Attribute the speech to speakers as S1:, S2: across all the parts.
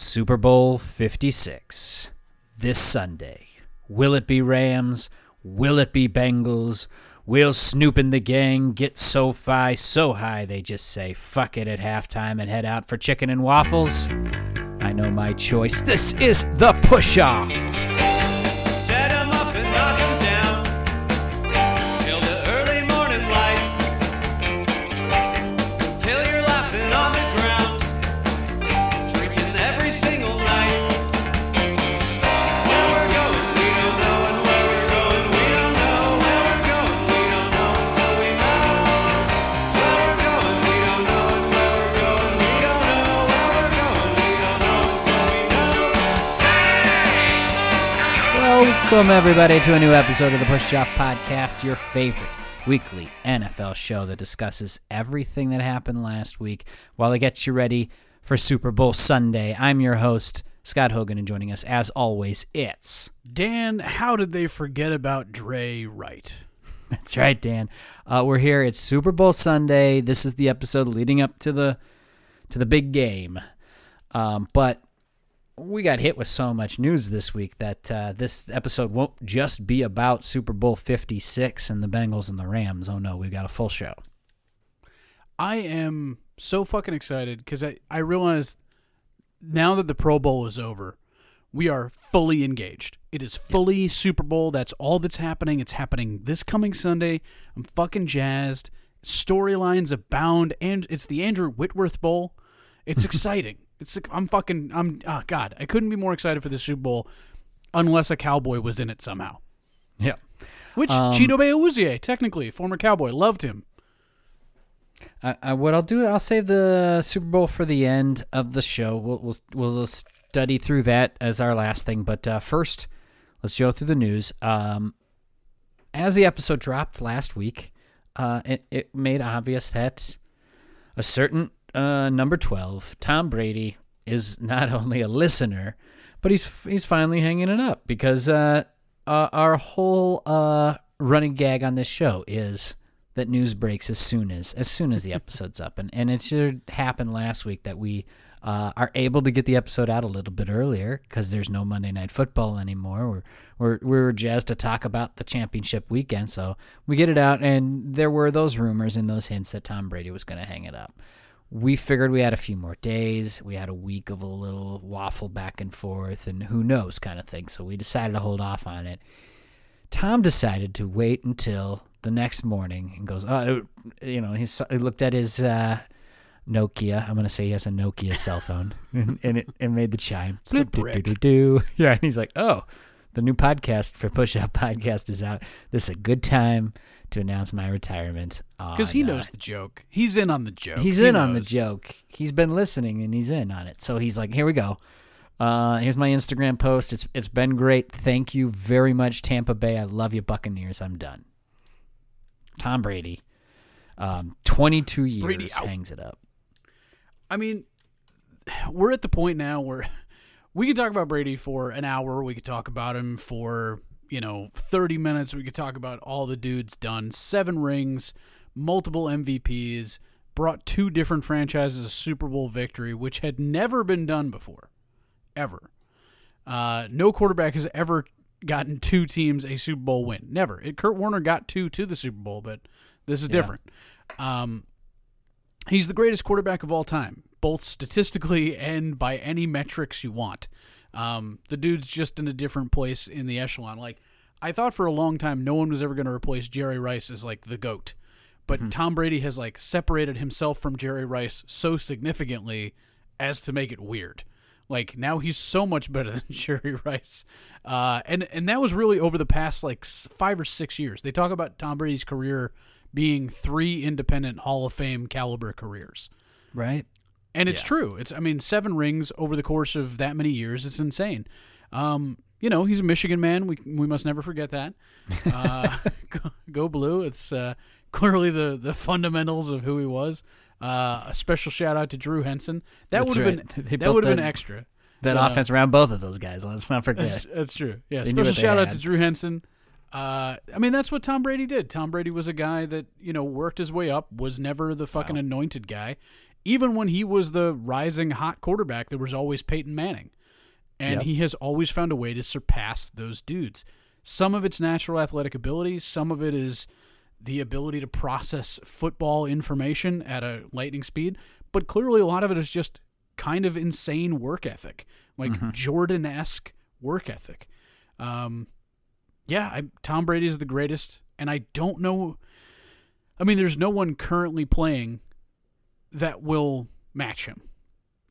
S1: Super Bowl 56 this Sunday. Will it be Rams? Will it be Bengals? Will Snoop and the gang get so fi so high they just say fuck it at halftime and head out for chicken and waffles? I know my choice. This is the push off. Welcome, everybody, to a new episode of the Push Off Podcast, your favorite weekly NFL show that discusses everything that happened last week while it gets you ready for Super Bowl Sunday. I'm your host, Scott Hogan, and joining us, as always, it's.
S2: Dan, how did they forget about Dre Wright?
S1: That's right, Dan. Uh, we're here. It's Super Bowl Sunday. This is the episode leading up to the to the big game. Um, but we got hit with so much news this week that uh, this episode won't just be about Super Bowl 56 and the Bengals and the Rams. Oh no, we've got a full show.
S2: I am so fucking excited because I, I realize now that the Pro Bowl is over, we are fully engaged. It is fully Super Bowl. That's all that's happening. It's happening this coming Sunday. I'm fucking jazzed. Storylines abound, and it's the Andrew Whitworth Bowl. It's exciting. It's I'm fucking I'm oh god. I couldn't be more excited for the Super Bowl unless a cowboy was in it somehow.
S1: Yeah.
S2: Which
S1: Um,
S2: Chido Awuzie, technically former cowboy, loved him.
S1: I, I, what I'll do, I'll save the Super Bowl for the end of the show. We'll we'll, we'll study through that as our last thing. But uh, first, let's go through the news. Um, as the episode dropped last week, uh, it, it made obvious that a certain uh, number twelve, Tom Brady, is not only a listener, but he's he's finally hanging it up because uh, uh, our whole uh, running gag on this show is that news breaks as soon as as soon as the episode's up, and and it should happen last week that we uh, are able to get the episode out a little bit earlier because there's no Monday Night Football anymore. We're we're we're jazzed to talk about the championship weekend, so we get it out, and there were those rumors and those hints that Tom Brady was going to hang it up. We figured we had a few more days. We had a week of a little waffle back and forth, and who knows kind of thing. So we decided to hold off on it. Tom decided to wait until the next morning and goes, oh, you know, he's, he looked at his uh, Nokia. I'm going to say he has a Nokia cell phone and, and it, it made the chime.
S2: It's the
S1: Bloop, doop,
S2: brick.
S1: doop, doop, doop. Yeah. And he's like, oh, the new podcast for Push Out Podcast is out. This is a good time to announce my retirement.
S2: Because he
S1: uh,
S2: knows the joke. He's in on the joke.
S1: He's
S2: He
S1: in on the joke. He's been listening and he's in on it. So he's like, "Here we go. Uh, here's my Instagram post. It's it's been great. Thank you very much, Tampa Bay. I love you, Buccaneers. I'm done." Tom Brady, um, 22 years,
S2: Brady
S1: hangs it up.
S2: I mean, we're at the point now where we could talk about Brady for an hour. We could talk about him for, you know, 30 minutes. We could talk about all the dudes done. Seven rings, multiple MVPs, brought two different franchises a Super Bowl victory, which had never been done before. Ever. Uh, no quarterback has ever gotten two teams a Super Bowl win. Never. It, Kurt Warner got two to the Super Bowl, but this is
S1: Yeah.
S2: different. Um, he's the greatest quarterback of all time, both statistically and by any metrics you want. Um, the dude's just in a different place in the echelon. Like I thought for a long time, no one was ever going to replace Jerry Rice as like the goat, but Tom Brady has like separated himself from Jerry Rice so significantly as to make it weird. Like now he's so much better than Jerry Rice, uh, and and that was really over the past like five or six years. They talk about Tom Brady's career being three independent Hall of Fame caliber careers.
S1: Right?
S2: And it's
S1: Yeah.
S2: true. It's I mean seven rings over the course of that many years. It's insane. Um, you know he's a Michigan man. We we must never forget that. Uh, go, go blue. It's uh, clearly the the fundamentals of who he was. Uh, a special shout out to Drew Henson. That would have
S1: right.
S2: been
S1: They
S2: that would have been extra.
S1: That
S2: Uh,
S1: offense around both of those guys. Let's not forget.
S2: That's, that's true. Yeah.
S1: They
S2: Special shout out to Drew Henson. Uh, I mean, that's what Tom Brady did. Tom Brady was a guy that you know worked his way up, was never the fucking anointed guy, even when he was the rising hot quarterback, there was always Peyton Manning. And
S1: Yep.
S2: he has always found a way to surpass those dudes. Some of it's natural athletic ability, some of it is the ability to process football information at a lightning speed, but clearly a lot of it is just kind of insane work ethic, like Jordan esque work ethic. Um, yeah, I, Tom Brady is the greatest, and I don't know. I mean, there's no one currently playing that will match him.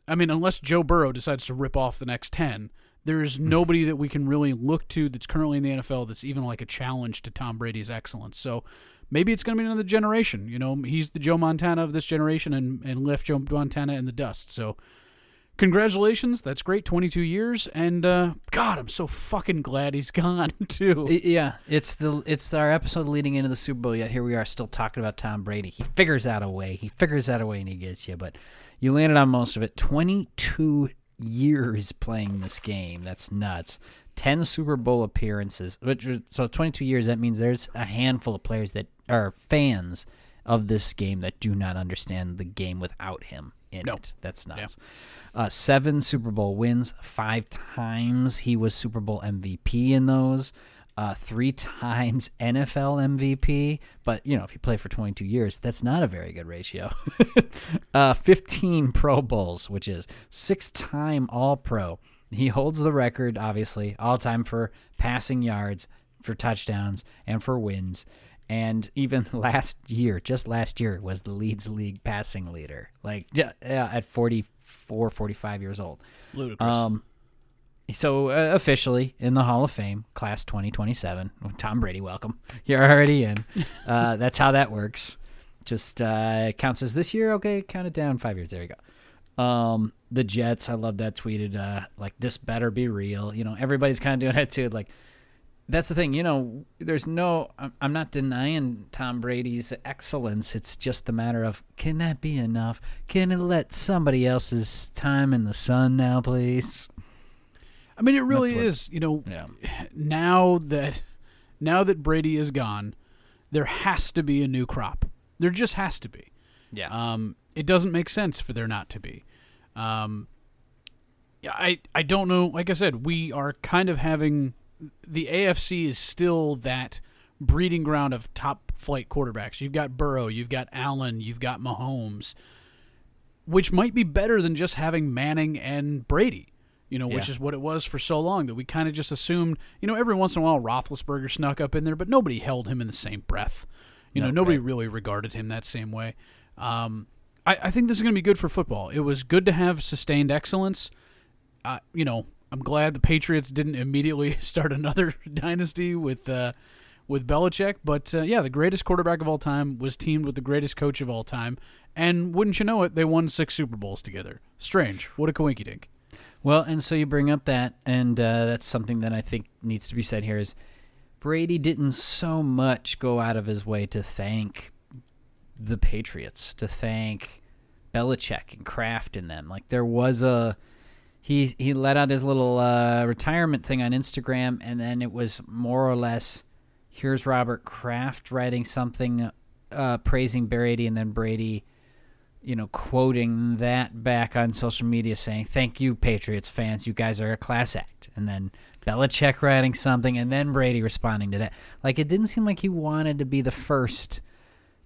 S2: I mean, unless Joe Burrow decides to rip off the next 10, there is hmm. nobody that we can really look to that's currently in the NFL that's even like a challenge to Tom Brady's excellence. So maybe it's going to be another generation. You know, he's the Joe Montana of this generation and, and left Joe Montana in the dust. So congratulations. That's great. 22 years. And uh, God, I'm so fucking glad he's gone, too.
S1: Yeah, it's the it's our episode leading into the Super Bowl. Yet here we are still talking about Tom Brady. He figures out a way. He figures out a way, and he gets you. But you landed on most of it. Twenty two years playing this game. That's nuts. Ten Super Bowl appearances. Which so twenty two years. That means there's a handful of players that are fans of this game that do not understand the game without him in
S2: No.
S1: it. That's nuts. Uh, seven Super Bowl wins. Five times he was Super Bowl MVP in those. Uh, three times NFL MVP. But, you know, if you play for 22 years, that's not a very good ratio. uh, 15 Pro Bowls, which is six time All Pro. He holds the record, obviously, all time for passing yards, for touchdowns, and for wins. And even last year, just last year, was the Leeds League passing leader. Like, yeah, yeah, at 44, 45 years old.
S2: Ludicrous.
S1: Um, so uh, officially in the Hall of Fame, class 2027. Tom Brady, welcome. You're already in. Uh, that's how that works. Just uh, counts as this year. Okay, count it down five years. There you go. Um, the Jets, I love that tweeted. Uh, like this better be real. You know, everybody's kind of doing it too. Like that's the thing. You know, there's no. I'm, not denying Tom Brady's excellence. It's just a matter of can that be enough? Can it let somebody else's time in the sun now, please?
S2: I mean, it really
S1: what-
S2: is. You know,
S1: Yeah.
S2: now that now that Brady is gone, there has to be a new crop. There just has to be.
S1: Yeah.
S2: Um, it doesn't make sense for there not to be. Um, yeah, I I don't know. Like I said, we are kind of having the AFC is still that breeding ground of top flight quarterbacks. You've got Burrow, you've got Allen, you've got Mahomes, which might be better than just having Manning and Brady. You know, which
S1: Yeah.
S2: is what it was for so long that we kind of just assumed. You know, every once in a while Roethlisberger snuck up in there, but nobody held him in the same breath. You know, nobody
S1: right.
S2: really regarded him that same way. Um, I, I think this is going to be good for football. It was good to have sustained excellence. Uh, you know, I'm glad the Patriots didn't immediately start another dynasty with uh, with Belichick. But uh, yeah, the greatest quarterback of all time was teamed with the greatest coach of all time, and wouldn't you know it, they won six Super Bowls together. Strange. What a coinky.
S1: Well, and so you bring up that, and uh, that's something that I think needs to be said here is Brady didn't so much go out of his way to thank the Patriots, to thank Belichick and Kraft and them. Like there was a he he let out his little uh, retirement thing on Instagram, and then it was more or less here's Robert Kraft writing something uh, praising Brady, and then Brady you know, quoting that back on social media saying, Thank you, Patriots fans. You guys are a class act. And then Belichick writing something, and then Brady responding to that. Like, it didn't seem like he wanted to be the first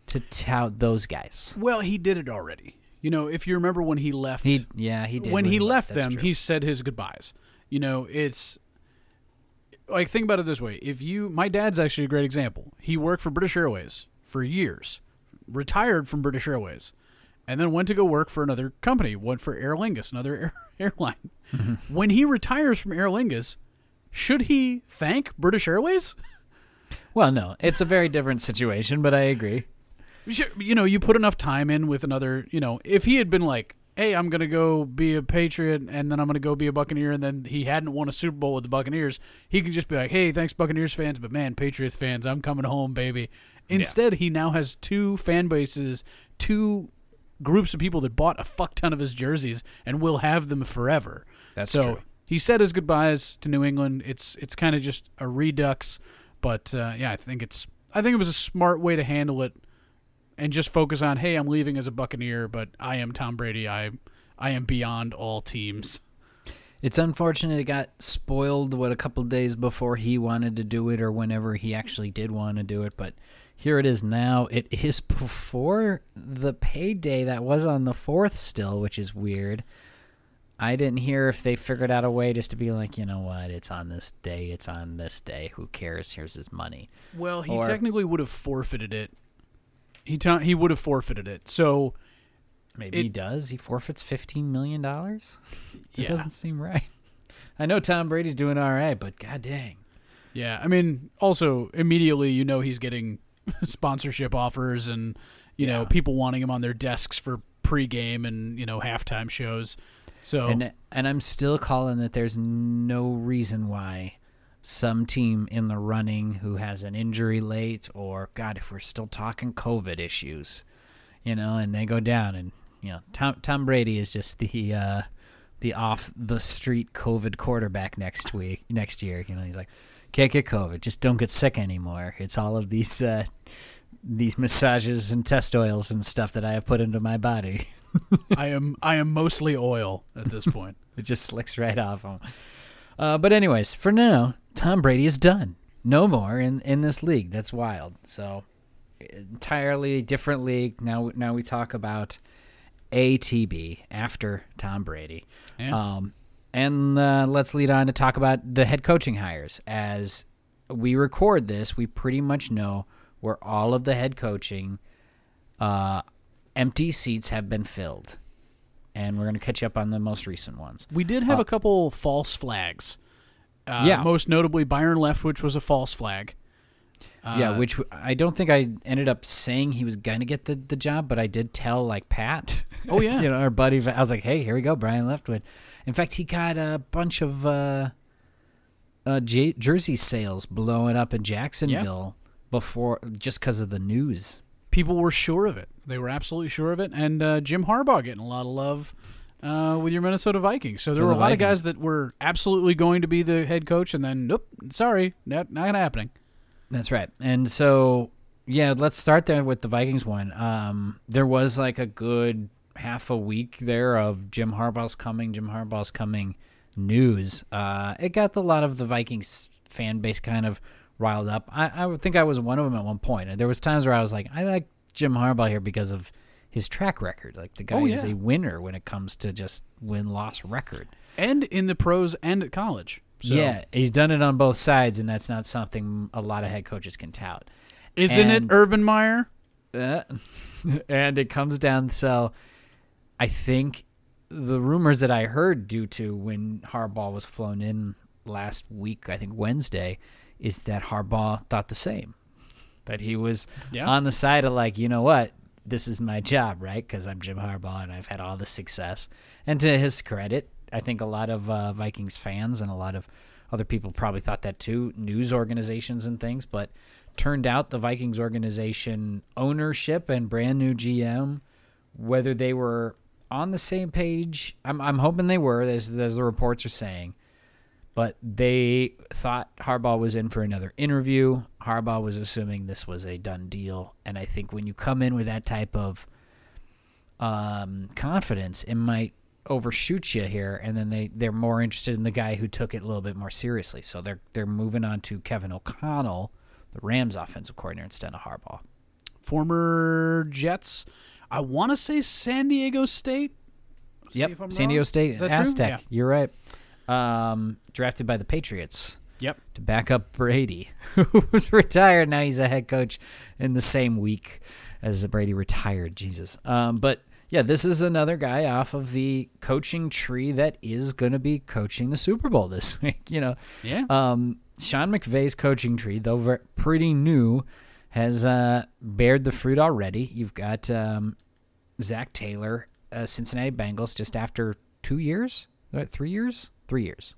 S1: to tout those guys.
S2: Well, he did it already. You know, if you remember when he left,
S1: He, yeah, he did.
S2: when he left
S1: That's
S2: them,
S1: true.
S2: he said his goodbyes. You know, it's like think about it this way: if you, my dad's actually a great example. He worked for British Airways for years, retired from British Airways, and then went to go work for another company. Went for Aer Lingus, another air, airline.
S1: Mm-hmm.
S2: when he retires from Aer Lingus, should he thank British Airways?
S1: Well, no, it's a very different situation, but I agree.
S2: Sure, you know, you put enough time in with another, you know, if he had been like, hey, I'm going to go be a Patriot and then I'm going to go be a Buccaneer and then he hadn't won a Super Bowl with the Buccaneers, he could just be like, hey, thanks, Buccaneers fans, but man, Patriots fans, I'm coming home, baby. Instead, he now has two fan bases, two groups of people that bought a fuck ton of his jerseys and will have them forever.
S1: That's
S2: so
S1: true.
S2: he said his goodbyes to New England. It's it's kind of just a redux, but uh, yeah, I think it's I think it was a smart way to handle it and just focus on, hey, I'm leaving as a Buccaneer, but I am Tom Brady. I I am beyond all teams.
S1: It's unfortunate it got spoiled what a couple days before he wanted to do it or whenever he actually did want to do it, but here it is now. It is before the payday that was on the 4th still, which is weird. I didn't hear if they figured out a way just to be like, you know what, it's on this day, it's on this day. Who cares? Here's his money.
S2: Well, he
S1: Or-
S2: technically would have forfeited it. He ta- he would have forfeited it. So
S1: Maybe
S2: It-
S1: he does. He forfeits fifteen million dollars. It
S2: Yeah.
S1: doesn't seem right. I know Tom Brady's doing all right, but god dang.
S2: yeah, I mean, also immediately you know he's getting sponsorship offers and you know people wanting him on their desks for pregame and you know halftime shows. So
S1: And and I'm still calling that there's no reason why some team in the running who has an injury late or God, if we're still talking COVID issues, you know, and they go down and you know, Tom Tom Brady is just the uh the off the street COVID quarterback next week next year. You know, he's like, Can't get COVID, just don't get sick anymore. It's all of these uh these massages and test oils and stuff that I have put into my body.
S2: I am I am mostly oil at this point.
S1: It just slicks right off him. Uh, but anyways, for now, Tom Brady is done. No more in, in this league. That's wild. So entirely different league. Now now we talk about ATB after Tom Brady.
S2: Yeah.
S1: Um, and uh, let's lead on to talk about the head coaching hires. As we record this, we pretty much know where all of the head coaching uh, empty seats have been filled. And we're going to catch you up on the most recent ones.
S2: We did have a couple false flags. Uh,
S1: Yeah.
S2: Most notably, Byron left, which was a false flag.
S1: yeah,
S2: Uh,
S1: which I don't think I ended up saying he was going to get the, the job, but I did tell like Pat.
S2: Oh, yeah.
S1: you know, our buddy. I was like, hey, here we go, Byron Leftwich. In fact, he got a bunch of uh, uh, J- jersey sales blowing up in Jacksonville before just because of the news.
S2: people were sure of it. They were absolutely sure of it. And uh, Jim Harbaugh getting a lot of love uh, with your Minnesota Vikings. So there
S1: For
S2: were a
S1: the
S2: lot of
S1: Vikings.
S2: guys that were absolutely going to be the head coach, and then nope, sorry, not not happening.
S1: That's right. And so, yeah, let's start there with the Vikings one. Um, there was like a good half a week there of Jim Harbaugh's coming, Jim Harbaugh's coming news. Uh, it got a lot of the Vikings fan base kind of riled up. I, I think I was one of them at one point. And there was times where I was like, I like Jim Harbaugh here because of his track record. Like the guy
S2: Oh,
S1: is a winner when it comes to just win loss record.
S2: And in the pros and at college. So,
S1: Yeah, he's done it on both sides, and that's not something a lot of head coaches can tout.
S2: Isn't
S1: And-
S2: it Urban Meyer?
S1: Uh, and it comes down so I think the rumors that I heard due to when Harbaugh was flown in last week, I think Wednesday, is that Harbaugh thought the same. That he was
S2: Yeah.
S1: on the side of like, you know what, this is my job, right? Because I'm Jim Harbaugh and I've had all the success. And to his credit, I think a lot of uh, Vikings fans and a lot of other people probably thought that too, news organizations and things. But turned out the Vikings organization ownership and brand new GM, whether they were on the same page, I'm, I'm hoping they were, as, as the reports are saying. But they thought Harbaugh was in for another interview. Harbaugh was assuming this was a done deal. And I think when you come in with that type of um, confidence, it might overshoot you here. And then they, they're more interested in the guy who took it a little bit more seriously. So they're, they're moving on to Kevin O'Connell, the Rams offensive coordinator, instead of Harbaugh.
S2: Former Jets. I want to say San Diego State.
S1: Yep, San
S2: wrong.
S1: Diego State
S2: Is that true?
S1: Aztec.
S2: Yeah.
S1: You're right. Um, drafted by the Patriots.
S2: Yep.
S1: to back up Brady, who was retired. Now he's a head coach in the same week as Brady retired. Jesus. Um, but yeah, this is another guy off of the coaching tree that is going to be coaching the Super Bowl this week. You know,
S2: Yeah.
S1: um, Sean McVay's coaching tree, though pretty new, has uh, bared the fruit already. You've got um, Zac Taylor, uh, Cincinnati Bengals, just after two years, three years, three years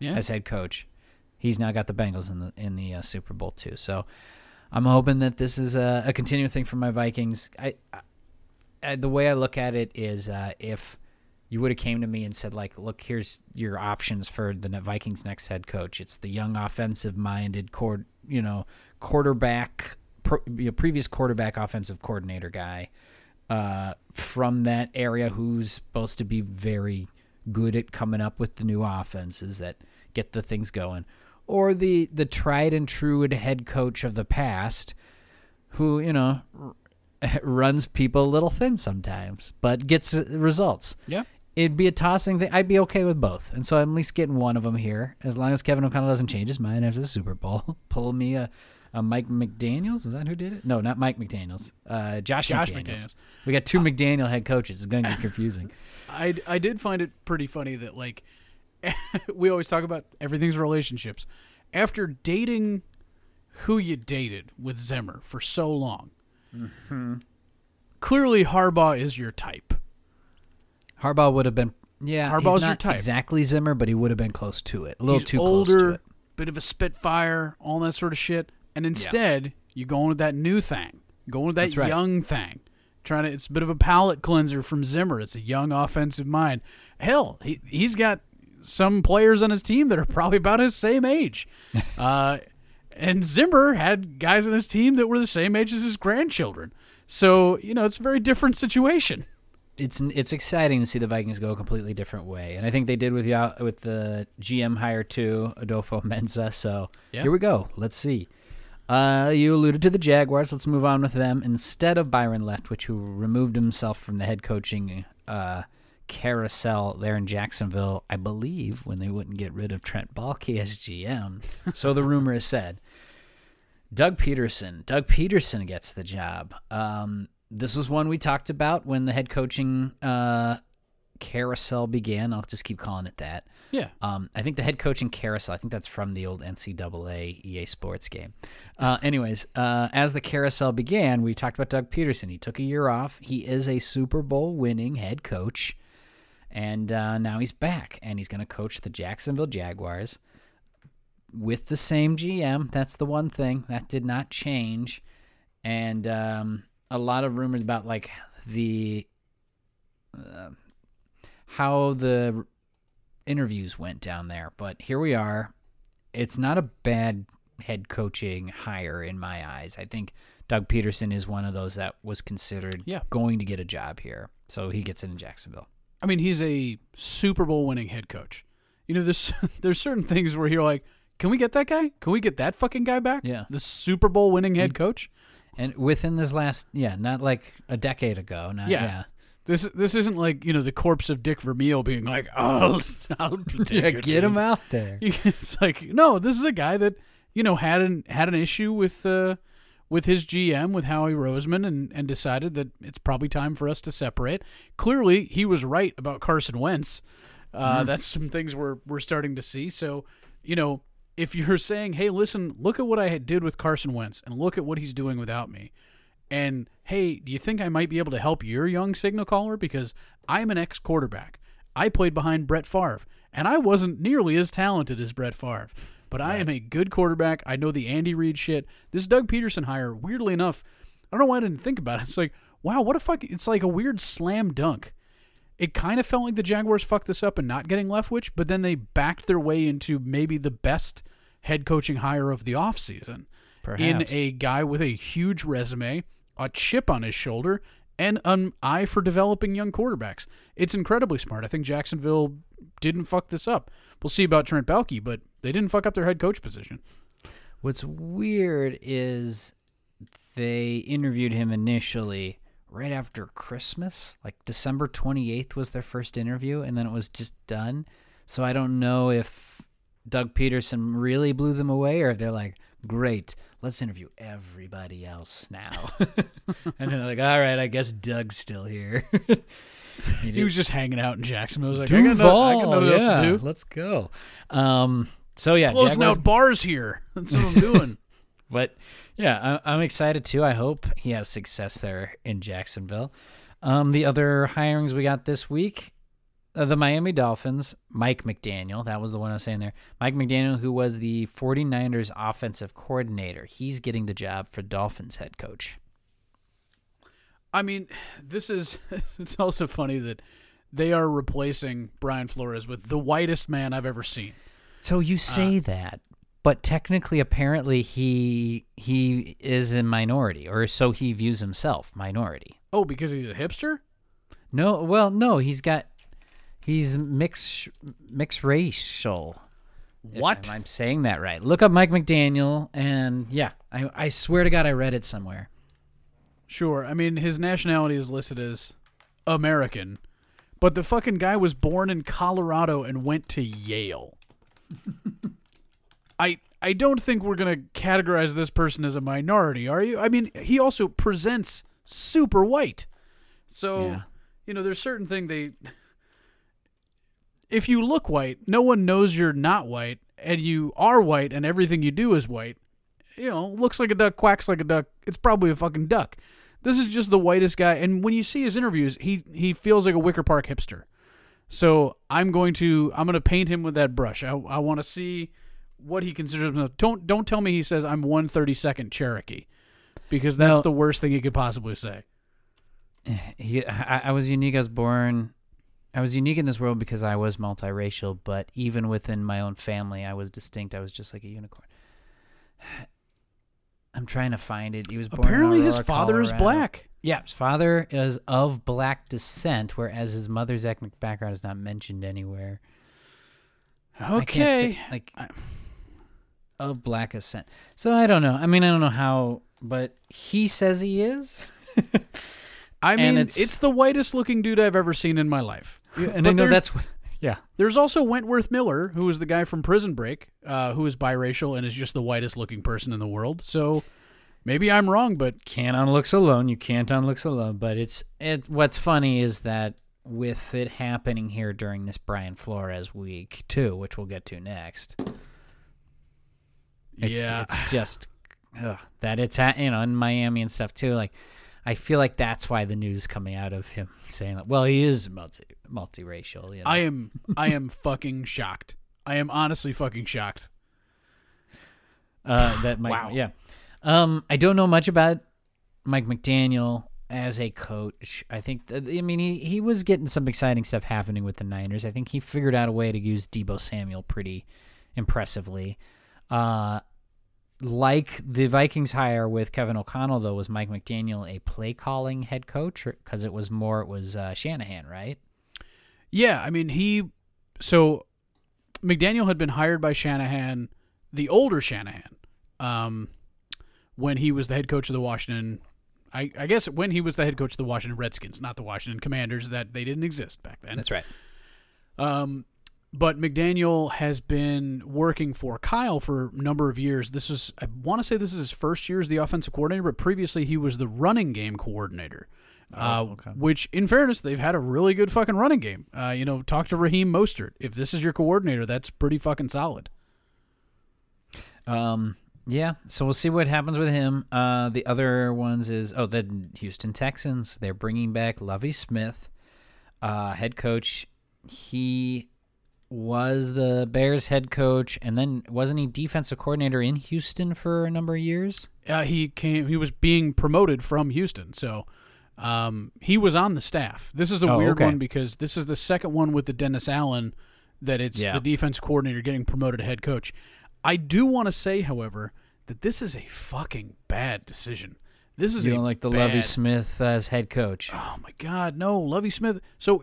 S2: yeah.
S1: as head coach. He's now got the Bengals in the in the uh, Super Bowl too. So I'm hoping that this is a, a continuing thing for my Vikings. I, I the way I look at it is uh, if you would have came to me and said like, look, here's your options for the Vikings next head coach. It's the young offensive minded cord, you know, quarterback pro, you know, previous quarterback offensive coordinator guy uh, from that area who's supposed to be very good at coming up with the new offenses that get the things going, or the the tried and true head coach of the past who you know r- runs people a little thin sometimes, but gets results.
S2: Yeah.
S1: It'd be a tossing thing. I'd be okay with both, and so I'm at least getting one of them here, as long as Kevin O'Connell doesn't change his mind after the Super Bowl. Pull me a, a Mike McDaniel's. Was that who did it? No, not Mike McDaniel's. Uh, Josh,
S2: Josh
S1: McDaniels.
S2: McDaniels.
S1: We got two McDaniel head coaches. It's going to get confusing.
S2: I, I did find it pretty funny that like we always talk about everything's relationships. After dating who you dated with Zimmer for so long, clearly Harbaugh is your type.
S1: Harbaugh would have been. Yeah,
S2: Harbaugh's your type.
S1: exactly Zimmer, but he would have been close to it. A little
S2: He's
S1: too
S2: older,
S1: close to it.
S2: bit of a spitfire, all that sort of shit. And instead, you're going with that new thing, going with that
S1: right.
S2: young thing. Trying to, it's a bit of a palate cleanser from Zimmer. It's a young offensive mind. Hell, he he's got some players on his team that are probably about his same age. uh, and Zimmer had guys on his team that were the same age as his grandchildren. So you know, it's a very different situation.
S1: it's it's exciting to see the Vikings go a completely different way, and I think they did with the with the GM hire too, Adolfo Menza. So
S2: Yeah.
S1: here we go. Let's see. Uh, you alluded to the Jaguars. Let's move on with them instead of Byron Leftwich, who removed himself from the head coaching uh, carousel there in Jacksonville. I believe when they wouldn't get rid of Trent Baalke as GM. so the rumor is said. Doug Pederson. Doug Pederson gets the job. Um, this was one we talked about when the head coaching uh, carousel began. I'll just keep calling it that.
S2: Yeah.
S1: Um, I think the head coach coaching carousel. I think that's from the old NCAA EA Sports game. Uh, anyways, uh, as the carousel began, we talked about Doug Pederson. He took a year off. He is a Super Bowl winning head coach, and uh, now he's back, and he's going to coach the Jacksonville Jaguars with the same GM. That's the one thing that did not change, and um, a lot of rumors about like the uh, how the interviews went down there. But here we are. It's not a bad head coaching hire in my eyes. I think Doug Pederson is one of those that was considered
S2: Yeah.
S1: going to get a job here. So he gets it in Jacksonville.
S2: I mean, he's a Super Bowl winning head coach. You know, there's there's certain things where you're like, can we get that guy? Can we get that fucking guy back?
S1: Yeah.
S2: The Super Bowl winning head mm. coach?
S1: And within this last, yeah, not like a decade ago. Not,
S2: Yeah.
S1: yeah.
S2: This this isn't like, you know, the corpse of Dick Vermeil being like, I'll, I'll take
S1: Yeah, get him out there.
S2: It's like, no, this is a guy that, you know, had an had an issue with uh with his GM, with Howie Roseman, and, and decided that it's probably time for us to separate. Clearly, he was right about Carson Wentz. Uh, That's some things we're we're starting to see. So, you know, if you're saying, "Hey, listen, look at what I did with Carson Wentz, and look at what he's doing without me," and hey, do you think I might be able to help your young signal caller because I'm an ex quarterback. I played behind Brett Favre, and I wasn't nearly as talented as Brett Favre. But I am a good quarterback. I know the Andy Reid shit. This Doug Pederson hire, weirdly enough, I don't know why I didn't think about it. It's like, wow, what a fuck! It's like a weird slam dunk. It kind of felt like the Jaguars fucked this up and not getting Leftwich, but then they backed their way into maybe the best head coaching hire of the offseason in a guy with a huge resume, a chip on his shoulder, and an eye for developing young quarterbacks. It's incredibly smart. I think Jacksonville didn't fuck this up. We'll see about Trent Baalke, but they didn't fuck up their head coach position.
S1: What's weird is they interviewed him initially right after Christmas, like December 28th was their first interview, and then it was just done. So I don't know if Doug Pederson really blew them away or if they're like, great, let's interview everybody else now. and then they're like, all right, I guess Doug's still here.
S2: He was just hanging out in Jacksonville. He was like, I got, I got nothing else
S1: yeah,
S2: to do.
S1: let's go. Um, so yeah,
S2: Closing
S1: Jaguars-
S2: out bars here. That's what I'm doing.
S1: But yeah, I, I'm excited too. I hope he has success there in Jacksonville. Um, the other hirings we got this week, the Miami Dolphins, Mike McDaniel. That was the one I was saying there. Mike McDaniel, who was the 49ers offensive coordinator, he's getting the job for Dolphins head coach.
S2: I mean, this is. It's also funny that they are replacing Brian Flores with the whitest man I've ever seen.
S1: So you
S2: Uh,
S1: say that, but technically, apparently, he he is a minority, or so he views himself, minority.
S2: Oh, because he's a hipster?
S1: No, well, no, he's got he's mixed mixed racial.
S2: What?
S1: I'm saying that right. Look up Mike McDaniel, and yeah, I I swear to God, I read it somewhere.
S2: Sure. I mean, his nationality is listed as American, but the fucking guy was born in Colorado and went to Yale. I I don't think we're gonna categorize this person as a minority, are you? I mean, he also presents super white, so
S1: Yeah.
S2: you know, there's certain thing they. If you look white, no one knows you're not white, and you are white, and everything you do is white. You know, looks like a duck, quacks like a duck. It's probably a fucking duck. This is just the whitest guy, and when you see his interviews, he he feels like a Wicker Park hipster. So I'm going to I'm going to paint him with that brush. I I want to see what he considers himself. Don't don't tell me he says I'm 132nd Cherokee, because that's
S1: No.
S2: the worst thing he could possibly say.
S1: He, I, I was unique. I was born. I was unique in this world because I was multiracial, but even within my own family, I was distinct. I was just like a unicorn. I'm trying to find it. He was born.
S2: Apparently, his
S1: Aurora,
S2: father is black.
S1: Yeah, his father is of black descent, whereas his mother's ethnic background is not mentioned anywhere. I
S2: Okay.
S1: say, like of black descent. So I don't know. I mean, I don't know how, but he says he is.
S2: I mean,
S1: it's-
S2: it's, the whitest looking dude I've ever seen in my life.
S1: And
S2: But
S1: I know that's what. Yeah.
S2: There's also Wentworth Miller, who is the guy from Prison Break, uh, who is biracial and is just the whitest looking person in the world. So maybe I'm wrong, but
S1: can't on looks alone. You can't on looks alone. But it's it. What's funny is that with it happening here during this Brian Flores week too, which we'll get to next. It's,
S2: yeah,
S1: it's just ugh, that it's at you know in Miami and stuff too. Like I feel like that's why the news coming out of him saying that. Well, he is multi multiracial. You know?
S2: I am I am fucking shocked. I am honestly fucking shocked.
S1: Uh, that Mike,
S2: Wow.
S1: yeah. Um, I don't know much about Mike McDaniel as a coach. I think, that, I mean, he, he was getting some exciting stuff happening with the Niners. I think he figured out a way to use Deebo Samuel pretty impressively. Uh, like the Vikings hire with Kevin O'Connell, though, was Mike McDaniel a play calling head coach? Because it was more, it was uh, Shanahan, right?
S2: Yeah, I mean he so McDaniel had been hired by Shanahan, the older Shanahan, um, when he was the head coach of the Washington. I, I guess when he was the head coach of the Washington Redskins, not the Washington Commanders, that they didn't exist back then.
S1: That's right.
S2: Um, but McDaniel has been working for Kyle for a number of years. This is, I want to say, this is his first year as the offensive coordinator, but previously he was the running game coordinator. uh,
S1: okay.
S2: Which, in fairness, they've had a really good fucking running game. Uh, you know, talk to Raheem Mostert. If this is your coordinator, that's pretty fucking solid.
S1: Um, yeah, so we'll see what happens with him. Uh, the other ones is oh, the Houston Texans. They're bringing back Lovie Smith, uh, head coach. He was the Bears head coach, and then wasn't he defensive coordinator in Houston for a number of years?
S2: Uh, he came. He was being promoted from Houston, so um, he was on the staff. This is a
S1: Oh,
S2: weird
S1: okay.
S2: one because this is the second one with the Dennis Allen that it's
S1: Yeah.
S2: the defense coordinator getting promoted to head coach. I do want to say, however, that this is a fucking bad decision. This is
S1: You don't like the
S2: Lovie
S1: Smith as head coach?
S2: Oh my God, no, Lovie Smith. So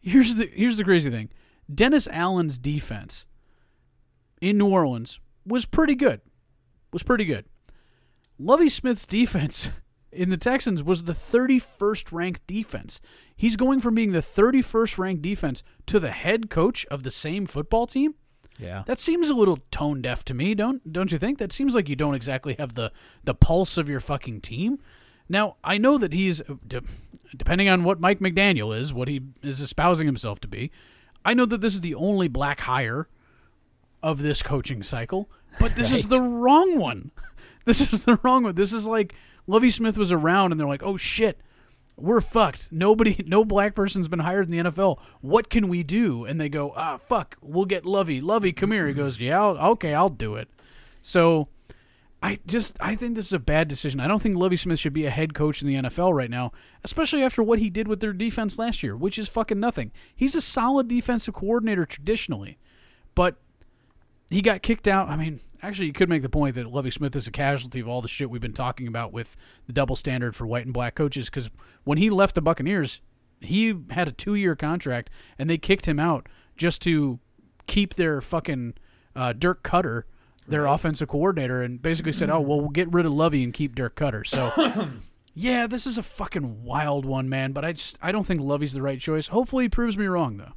S2: here's the here's the crazy thing: Dennis Allen's defense in New Orleans was pretty good. Was pretty good. Lovie Smith's defense in the Texans was the 31st ranked defense. He's going from being the 31st ranked defense to the head coach of the same football team.
S1: Yeah.
S2: That seems a little tone deaf to me, don't don't you think? That seems like you don't exactly have the the pulse of your fucking team. Now, I know that he's depending on what Mike McDaniel is, what he is espousing himself to be. I know that this is the only black hire of this coaching cycle, but this is the wrong one. This is the wrong one. This is like Lovie Smith was around and they're like, "Oh shit, we're fucked. Nobody, no black person's been hired in the NFL. What can we do? And they go, ah, fuck, we'll get Lovie. Lovie, come here. He goes, yeah, I'll, okay, I'll do it. So I just, I think this is a bad decision. I don't think Lovie Smith should be a head coach in the NFL right now, especially after what he did with their defense last year, which is fucking nothing. He's a solid defensive coordinator traditionally, but he got kicked out. I mean, actually, you could make the point that Lovie Smith is a casualty of all the shit we've been talking about with the double standard for white and black coaches. Because when he left the Buccaneers, he had a two-year contract, and they kicked him out just to keep their fucking uh, Dirk Koetter, their offensive coordinator, and basically said, "Oh, well, we'll get rid of Lovie and keep Dirk Koetter." So. Yeah, this is a fucking wild one, man. But I just I don't think Lovie's the right choice. Hopefully, he proves me wrong though.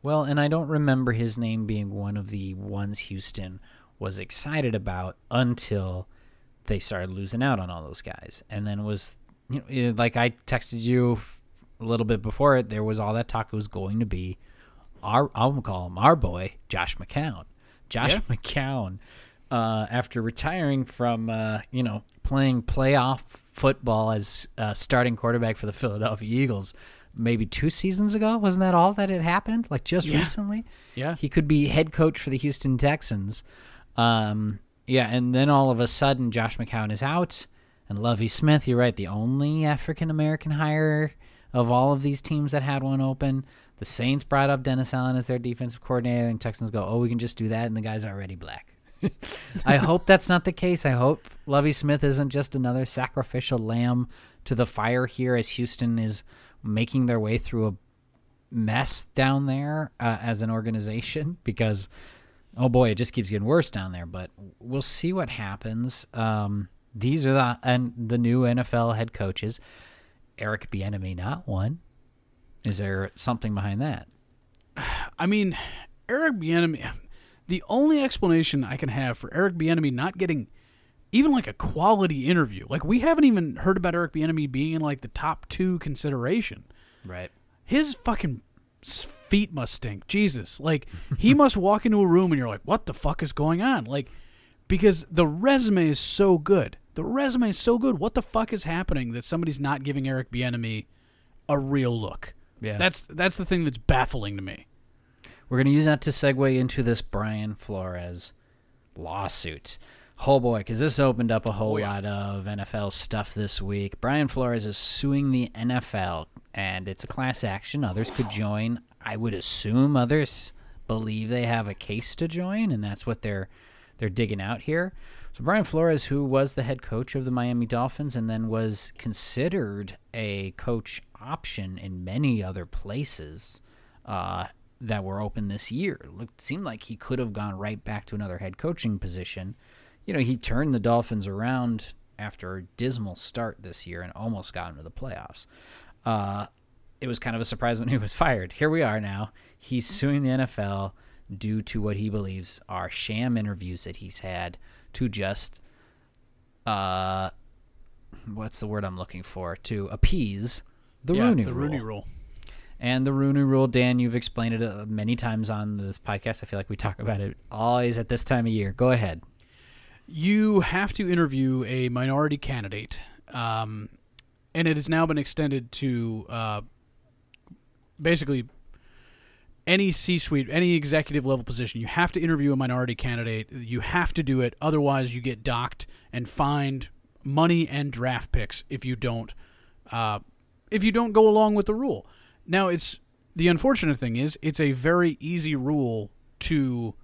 S1: Well, and I don't remember his name being one of the ones Houston was excited about until they started losing out on all those guys. And then it was you know, like I texted you a little bit before it, there was all that talk it was going to be our I'll call him our boy, Josh McCown. Josh
S2: Yeah.
S1: McCown, uh, after retiring from uh, you know, playing playoff football as uh, starting quarterback for the Philadelphia Eagles, maybe two seasons ago. Wasn't that all that had happened? Like just
S2: Yeah.
S1: recently?
S2: Yeah.
S1: He could be head coach for the Houston Texans. Um, yeah, and then all of a sudden, Josh McCown is out, and Lovie Smith. You're right, the only African American hire of all of these teams that had one open. The Saints brought up Dennis Allen as their defensive coordinator, and Texans go, "Oh, we can just do that," and the guy's already black. I hope that's not the case. I hope Lovie Smith isn't just another sacrificial lamb to the fire here as Houston is making their way through a mess down there uh, as an organization because oh boy it just keeps getting worse down there but we'll see what happens um, these are the and the new NFL head coaches Eric Bieniemy not one is there something behind that
S2: I mean, Eric Bieniemy. The only explanation I can have for Eric Bieniemy not getting even like a quality interview, like we haven't even heard about Eric Bieniemy being in like the top two consideration.
S1: right
S2: His fucking feet must stink. Jesus, like he must walk into a room and you're like, what the fuck is going on? Like, because the resume is so good. The resume is so good. What the fuck is happening that somebody's not giving Eric Bieniemy a real look?
S1: Yeah.
S2: that's that's the thing that's baffling to me.
S1: We're going to use that to segue into this Brian Flores lawsuit. Oh boy, because this opened up a whole
S2: Oh, yeah.
S1: lot of NFL stuff this week. Brian Flores is suing the NFL, and it's a class action. Others could join. I would assume others believe they have a case to join, and that's what they're they're digging out here. So Brian Flores, who was the head coach of the Miami Dolphins and then was considered a coach option in many other places, uh, that were open this year. Looked seemed like he could have gone right back to another head coaching position. You know, he turned the Dolphins around after a dismal start this year and almost got into the playoffs. Uh, it was kind of a surprise when he was fired. Here we are now. He's suing the NFL due to what he believes are sham interviews that he's had to just uh what's the word I'm looking for? To appease the
S2: yeah,
S1: Rooney
S2: the
S1: rule.
S2: Rooney Rule.
S1: And the Rooney Rule, Dan, you've explained it uh, many times on this podcast. I feel like we talk about it always at this time of year. Go ahead.
S2: You have to interview a minority candidate, um, and it has now been extended to uh, basically any C-suite, any executive level position. You have to interview a minority candidate. You have to do it, otherwise you get docked and fined money and draft picks if you don't uh, if you don't go along with the rule. Now, it's the unfortunate thing is it's a very easy rule to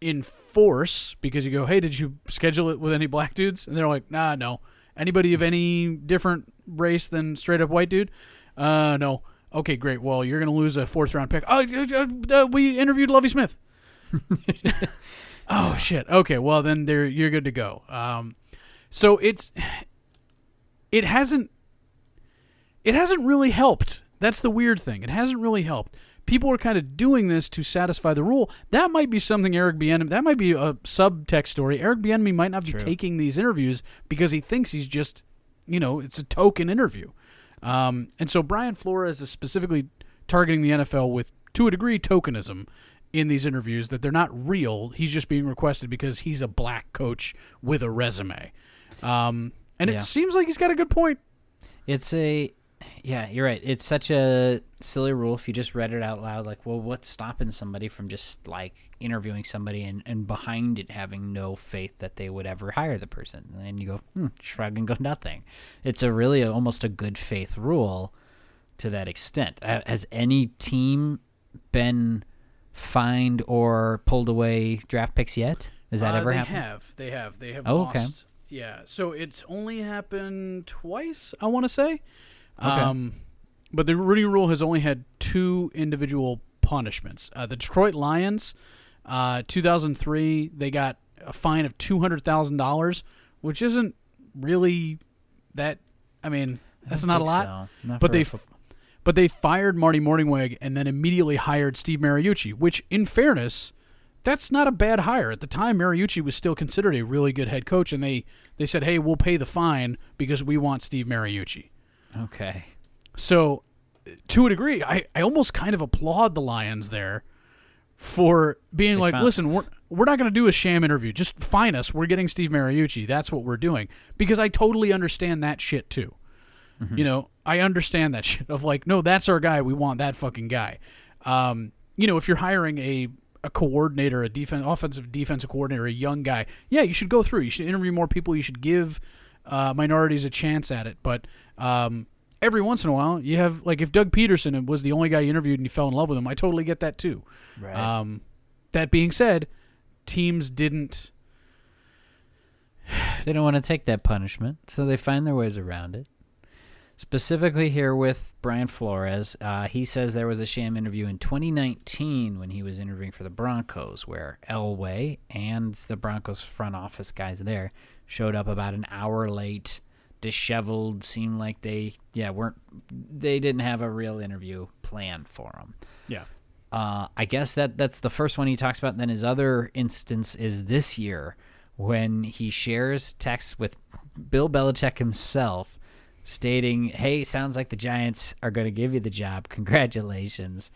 S2: enforce because you go, hey, did you schedule it with any black dudes? And they're like, nah, no. Anybody of any different race than straight up white dude? Uh, no. Okay, great. Well, you're gonna lose a fourth round pick. Oh, uh, uh, we interviewed Lovie Smith. oh shit. Okay, well then there you're good to go. Um, so it's it hasn't it hasn't really helped. That's the weird thing. It hasn't really helped. People are kind of doing this to satisfy the rule. That might be something Eric Bieniemy. That might be a subtext story. Eric Bieniemy might not be
S1: True.
S2: taking these interviews because he thinks he's just, you know, it's a token interview. Um, and so Brian Flores is specifically targeting the NFL with, to a degree, tokenism in these interviews that they're not real. He's just being requested because he's a black coach with a resume. Um, and
S1: Yeah.
S2: it seems like he's got a good point.
S1: It's a, yeah, you're right. It's such a silly rule if you just read it out loud. Like, well, what's stopping somebody from just like interviewing somebody and, and behind it having no faith that they would ever hire the person? And then you go, hmm, shrug and go nothing. It's a really almost a good faith rule to that extent. Ha- Has any team been fined or pulled away draft picks yet? Has that
S2: Uh,
S1: ever
S2: they
S1: happened?
S2: have. They have. They have
S1: Oh, okay.
S2: Yeah. So it's only happened twice, I want to say. Um, but the Rooney Rule has only had two individual punishments. Uh, the Detroit Lions, uh, 2003, they got a fine of $200,000, which isn't really that. I mean, that's
S1: I
S2: not a lot.
S1: so. Not
S2: But they
S1: a
S2: f- But they fired Marty Mornhinweg and then immediately hired Steve Mariucci, which, in fairness, that's not a bad hire. At the time, Mariucci was still considered a really good head coach, and they, they said, hey, we'll pay the fine because we want Steve Mariucci.
S1: Okay.
S2: So, to a degree, I, I almost kind of applaud the Lions there for being
S1: They
S2: like,
S1: found-
S2: listen, we're, we're not going to do a sham interview. Just fine us. We're getting Steve Mariucci. That's what we're doing. Because I totally understand that shit too. You know, I understand that shit of like, no, that's our guy. We want that fucking guy. Um, you know, if you're hiring a a coordinator, a defense, offensive defensive coordinator, a young guy, yeah, you should go through. You should interview more people. You should give uh, minorities a chance at it. But um, every once in a while, you have like if Doug Pederson was the only guy you interviewed and you fell in love with him, I totally get that too.
S1: Right.
S2: Um, that being said, teams didn't.
S1: they don't want to take that punishment, so they find their ways around it. Specifically, here with Brian Flores, uh, he says there was a sham interview in 2019 when he was interviewing for the Broncos, where Elway and the Broncos front office guys there showed up about an hour late, disheveled, seemed like they, yeah, weren't, they didn't have a real interview planned for them.
S2: Yeah.
S1: Uh, I guess that that's the first one he talks about. Then his other instance is this year when he shares text with Bill Belichick himself, stating, "Hey, sounds like the Giants are going to give you the job. Congratulations."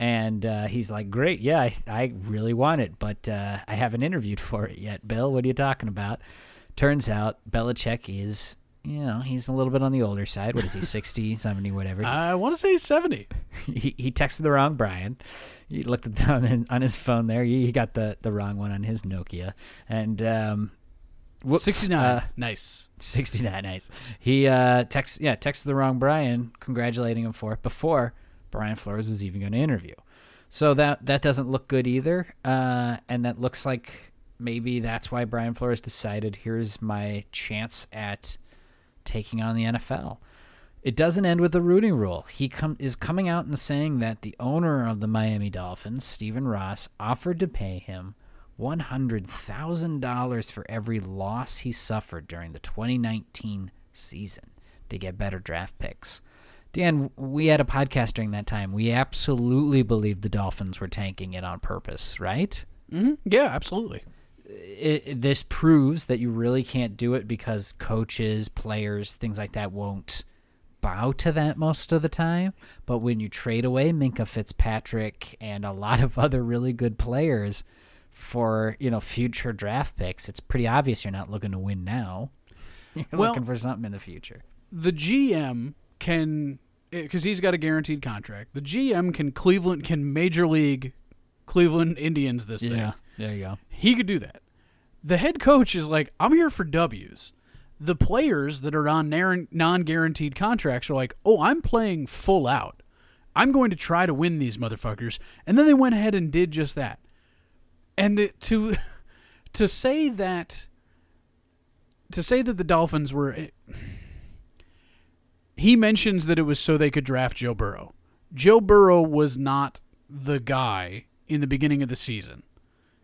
S1: And uh, he's like, "Great, yeah, I, I really want it, but uh, I haven't interviewed for it yet." Bill, what are you talking about? Turns out Belichick is, you know, he's a little bit on the older side. What is he, 60, 70, whatever?
S2: I want to say seventy.
S1: he, he texted the wrong Brian. He looked at down on his phone there. He, he got the, the wrong one on his Nokia. And um, whoops,
S2: Sixty nine.
S1: uh,
S2: nice.
S1: 69, nice. He uh, text yeah texted the wrong Brian, congratulating him for it before Brian Flores was even going to interview. So that that doesn't look good either, uh, and that looks like maybe that's why Brian Flores decided here's my chance at taking on the NFL. It doesn't end with the Rooney Rule. He com- is coming out and saying that the owner of the Miami Dolphins, Stephen Ross, offered to pay him $100,000 for every loss he suffered during the 2019 season to get better draft picks. Dan, we had a podcast during that time. We absolutely believed the Dolphins were tanking it on purpose, right?
S2: hmm Yeah, absolutely.
S1: It, this proves that you really can't do it because coaches, players, things like that won't bow to that most of the time. But when you trade away Minkah Fitzpatrick and a lot of other really good players for you know future draft picks, it's pretty obvious you're not looking to win now. You're
S2: Well-
S1: looking for something in the future.
S2: the GM can eh, because he's got a guaranteed contract. The GM can Cleveland can major league Cleveland Indians this thing.
S1: There you go.
S2: He could do that. The head coach is like, I'm here for W's. The players that are on non guaranteed contracts are like, oh, I'm playing full out. I'm going to try to win these motherfuckers. And then they went ahead and did just that. And the, to to say that to say that the Dolphins were eh, he mentions that it was so they could draft Joe Burrow. Joe Burrow was not the guy in the beginning of the season.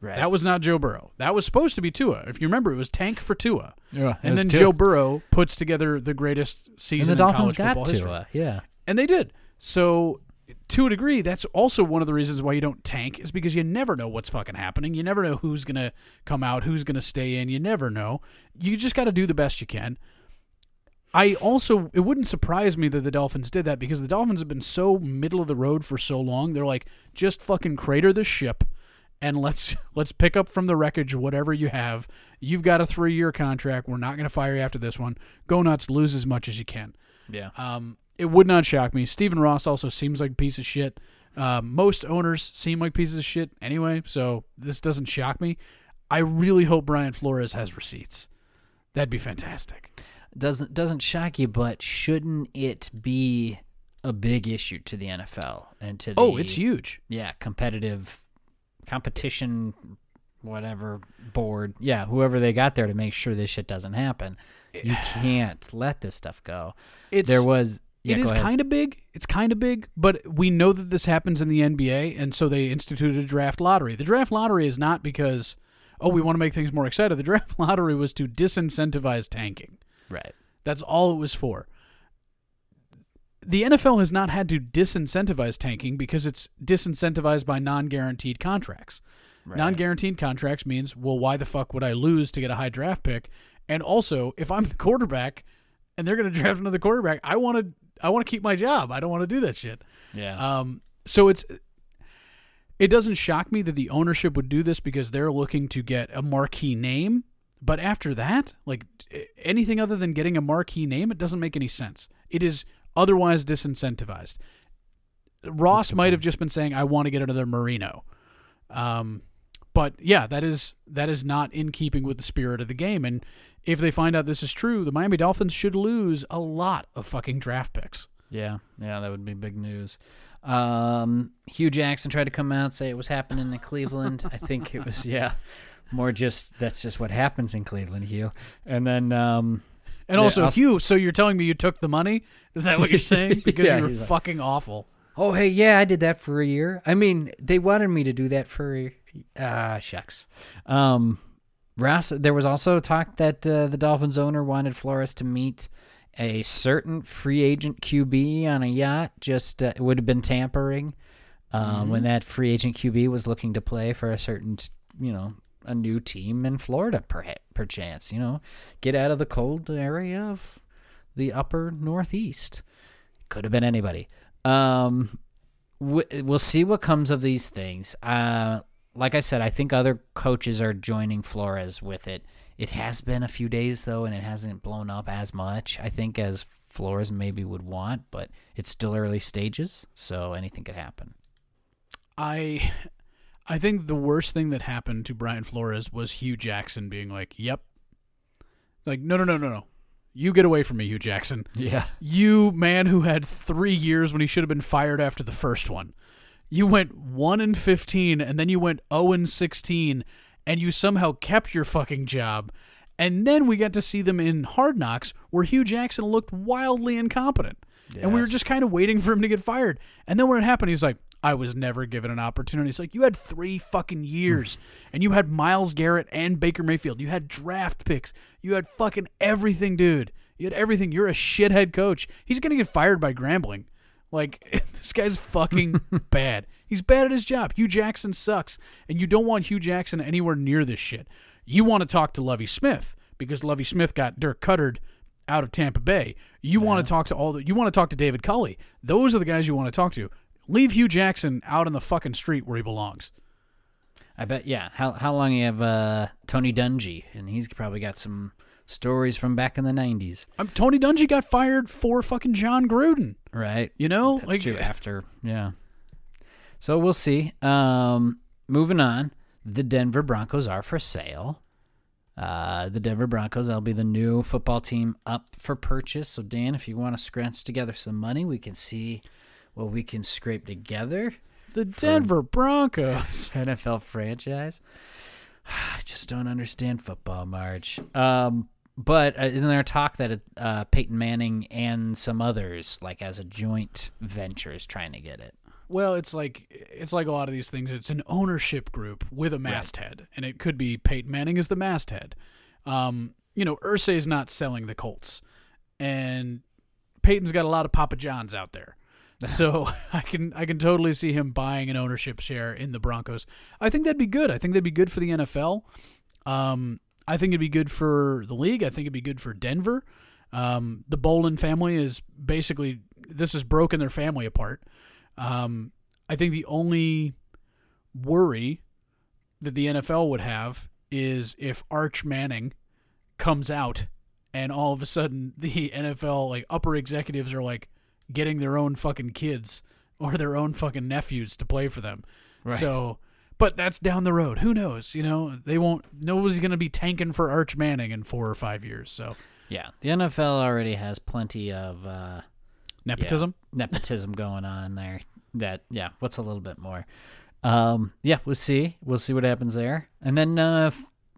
S1: Right.
S2: That was not Joe Burrow. That was supposed to be Tua. If you remember, it was tank for Tua.
S1: yeah,
S2: And then Joe Burrow puts together the greatest
S1: and
S2: season
S1: the
S2: in
S1: Dolphins
S2: college
S1: got
S2: football history.
S1: Yeah.
S2: And they did. So, to a degree, that's also one of the reasons why you don't tank is because you never know what's fucking happening. You never know who's going to come out, who's going to stay in. You never know. You just got to do the best you can. I also, it wouldn't surprise me that the Dolphins did that because the Dolphins have been so middle of the road for so long. They're like, just fucking crater the ship and let's let's pick up from the wreckage whatever you have. You've got a three year contract. We're not going to fire you after this one. Go nuts, lose as much as you can.
S1: Yeah.
S2: Um, it would not shock me. Stephen Ross also seems like a piece of shit. Um, most owners seem like pieces of shit anyway, so this doesn't shock me. I really hope Brian Flores has receipts. That'd be fantastic.
S1: doesn't doesn't shock you, but shouldn't it be a big issue to the NFL and to the
S2: Oh, it's huge.
S1: yeah competitive competition whatever board, yeah, whoever they got there to make sure this shit doesn't happen. You can't let this stuff go.
S2: It's
S1: there was yeah,
S2: it is kind of big. It's kind of big, but we know that this happens in the NBA, and so they instituted a draft lottery. The draft lottery is not because oh we want to make things more exciting. The draft lottery was to disincentivize tanking.
S1: right.
S2: That's all it was for. The NFL has not had to disincentivize tanking because it's disincentivized by non-guaranteed contracts.
S1: Right.
S2: Non-guaranteed contracts means, well, why the fuck would I lose to get a high draft pick? And also, if I'm the quarterback and they're going to draft another quarterback, I want to I want to keep my job. I don't want to do that shit.
S1: Yeah.
S2: Um, so it's it doesn't shock me that the ownership would do this because they're looking to get a marquee name. But after that, like anything other than getting a marquee name, it doesn't make any sense. It is otherwise disincentivized. Ross might have just been saying, "I want to get another Marino," um, but yeah, that is that is not in keeping with the spirit of the game. And if they find out this is true, the Miami Dolphins should lose a lot of fucking draft picks.
S1: Yeah, yeah, that would be big news. Um, Hue Jackson tried to come out and say it was happening in Cleveland. I think it was yeah, more just that's just what happens in Cleveland, Hue. And then um,
S2: And
S1: Yeah,
S2: also,
S1: I'll
S2: Hue, so you're telling me you took the money? Is that what you're saying? Because
S1: Yeah,
S2: you were
S1: he's like-
S2: fucking awful.
S1: oh hey yeah, I did that for a year. I mean, they wanted me to do that for ah shucks. Um, Ross, there was also talk that uh, the Dolphins owner wanted Flores to meet a certain free agent QB on a yacht. Just uh, it would have been tampering um, when that free agent QB was looking to play for a certain, you know, a new team in Florida, perchance. You know, get out of the cold area of the upper northeast. Could have been anybody. Um, we'll see what comes of these things. Uh, like I said, I think other coaches are joining Flores with it. It has been a few days though, and it hasn't blown up as much. I think as Flores maybe would want, but it's still early stages, so anything could happen.
S2: I I think the worst thing that happened to Brian Flores was Hue Jackson being like, "Yep." Like, "No, no, no, no, no. You get away from me, Hue Jackson.
S1: Yeah,
S2: You man who had 3 years when he should have been fired after the first one. You went 1 and 15 and then you went 0 and 16 and you somehow kept your fucking job. And then we got to see them in Hard Knocks where Hue Jackson looked wildly incompetent. And we were just kind of waiting for him to get fired. And then when it happened, he's like, I was never given an opportunity. It's like, you had three fucking years and you had Myles Garrett and Baker Mayfield. You had draft picks. You had fucking everything, dude. You had everything. You're a shithead coach. He's going to get fired by Grambling. Like, this guy's fucking bad. He's bad at his job. Hue Jackson sucks. And you don't want Hue Jackson anywhere near this shit. You want to talk to Lovie Smith because Lovie Smith got Dirk Koettered out of Tampa Bay. You want to talk to all the you want to talk to David Culley. Those are the guys you want to talk to. Leave Hue Jackson out in the fucking street where he belongs.
S1: I bet. Yeah. How how long you have uh, Tony Dungy, and he's probably got some stories from back in the '90s,
S2: Um, Tony Dungy got fired for fucking Jon Gruden.
S1: right?
S2: You know,
S1: That's
S2: like
S1: true. After, yeah. So we'll see. Um, moving on, the Denver Broncos are for sale. Uh, the Denver Broncos, that'll be the new football team up for purchase. So, Dan, if you want to scratch together some money, we can see what we can scrape together.
S2: the Denver Broncos.
S1: NFL franchise. I just don't understand football, Marge. Um, but uh, isn't there talk that uh, Peyton Manning and some others, like as a joint venture, is trying to get it?
S2: Well, it's like it's like a lot of these things. It's an ownership group with a masthead, and it could be Peyton Manning is the masthead. Um, you know, Irsay's not selling the Colts, and Peyton's got a lot of Papa Johns out there. So I can I can totally see him buying an ownership share in the Broncos. I think that'd be good. I think that'd be good for the NFL. Um, I think it'd be good for the league. I think it'd be good for Denver. Um, the Bowlen family is basically this has broken their family apart. Um, I think the only worry that the NFL would have is if Arch Manning comes out and all of a sudden the NFL like upper executives are like getting their own fucking kids or their own fucking nephews to play for them.
S1: Right.
S2: So, but that's down the road. Who knows? You know, they won't. Nobody's going to be tanking for Arch Manning in four or five years. So
S1: Yeah, the NFL already has plenty of uh,
S2: nepotism.
S1: nepotism going on there. That yeah, what's a little bit more? Um, yeah, we'll see. We'll see what happens there. And then uh,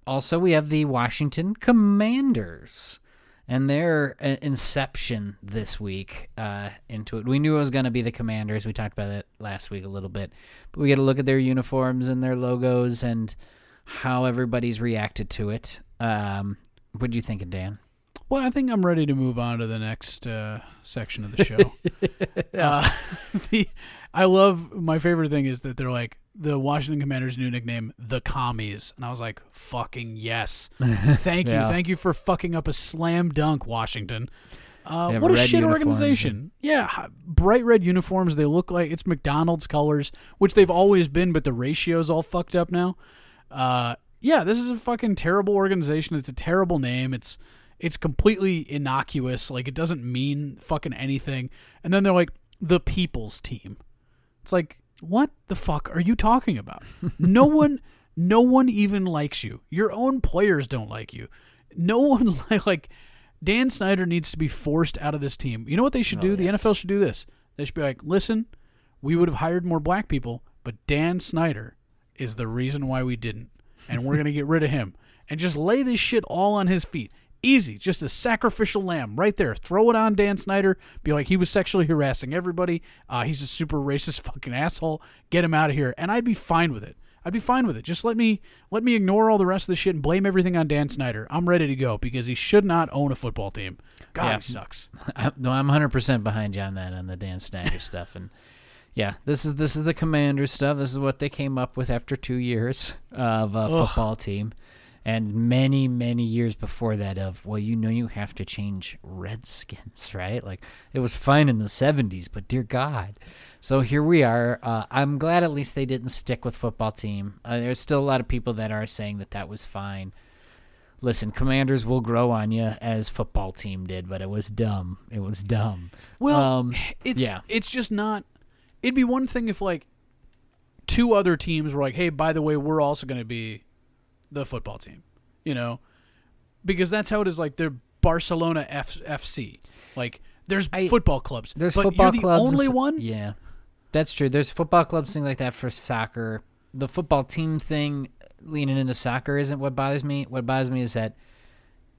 S1: also we have the Washington Commanders and their uh, inception this week uh, into it. We knew it was going to be the Commanders. We talked about it last week a little bit, but we get to look at their uniforms and their logos and how everybody's reacted to it. Um, what do you think, Dan?
S2: Well, I think I'm ready to move on to the next uh, section of the show. uh, the, I love my favorite thing is that they're like the Washington Commanders' new nickname, the Commies, and I was like, "Fucking yes, thank you,
S1: Yeah.
S2: thank you for fucking up a slam dunk, Washington." Uh, what a shit organization! Yeah, bright red uniforms. They look like it's McDonald's colors, which they've always been, but the ratio's all fucked up now. Uh, yeah, this is a fucking terrible organization. It's a terrible name. It's it's completely innocuous. Like it doesn't mean fucking anything. And then they're like the people's team. It's like what the fuck are you talking about? no one no one even likes you. Your own players don't like you. No one like Dan Snyder needs to be forced out of this team. You know what they should do? Oh, the NFL should do this. They should be like, "Listen, we would have hired more black people, but Dan Snyder is the reason why we didn't. And we're going to get rid of him. And just lay this shit all on his feet. Easy. Just a sacrificial lamb right there. Throw it on Dan Snyder. Be like, he was sexually harassing everybody. Uh, he's a super racist fucking asshole. Get him out of here. And I'd be fine with it. I'd be fine with it. Just let me let me ignore all the rest of the shit and blame everything on Dan Snyder. I'm ready to go because he should not own a football team. God,
S1: Yeah.
S2: he sucks.
S1: I, no, I'm 100% behind you on that on the Dan Snyder stuff and yeah, this is this is the commander stuff. This is what they came up with after 2 years of a
S2: Ugh.
S1: football team and many many years before that of well, you know you have to change Redskins, right? Like it was fine in the 70s, but dear god. So here we are. Uh, I'm glad at least they didn't stick with football team. Uh, there's still a lot of people that are saying that that was fine listen, commanders will grow on you as football team did, but it was dumb. It was dumb.
S2: Well,
S1: Um,
S2: it's
S1: yeah.
S2: it's just not. It'd be one thing if like two other teams were like, "Hey, by the way, we're also going to be the football team," you know, because that's how it is. Like they're Barcelona F- FC. Like there's
S1: I-
S2: football clubs.
S1: There's
S2: but
S1: football
S2: the
S1: clubs.
S2: only one.
S1: Yeah, that's true. There's football clubs, things like that for soccer. The football team thing, leaning into soccer, isn't what bothers me. What bothers me is that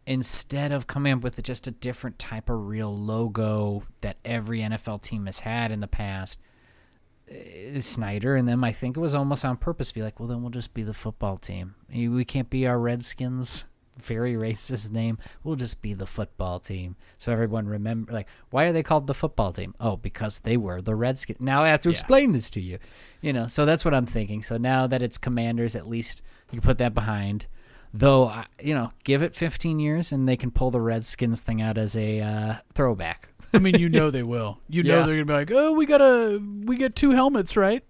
S1: instead of coming up with just a different type of real logo that every NFL team has had in the past, Snyder and them, I think it was almost on purpose. Be like, well, then we'll just be the football team. We can't be our Redskins. Very racist name. We'll just be the football team. So everyone remember, like, why are they called the football team? Oh, because they were the Redskins. Now I have to
S2: Yeah.
S1: explain this to you. You know, so that's what I'm thinking. So now that it's Commanders, at least you put that behind. Though, you know, give it 15 years and they can pull the Redskins thing out as a uh, throwback.
S2: I mean, you know they will. You know
S1: Yeah.
S2: they're gonna be like, "Oh, we got a we get two helmets, right?"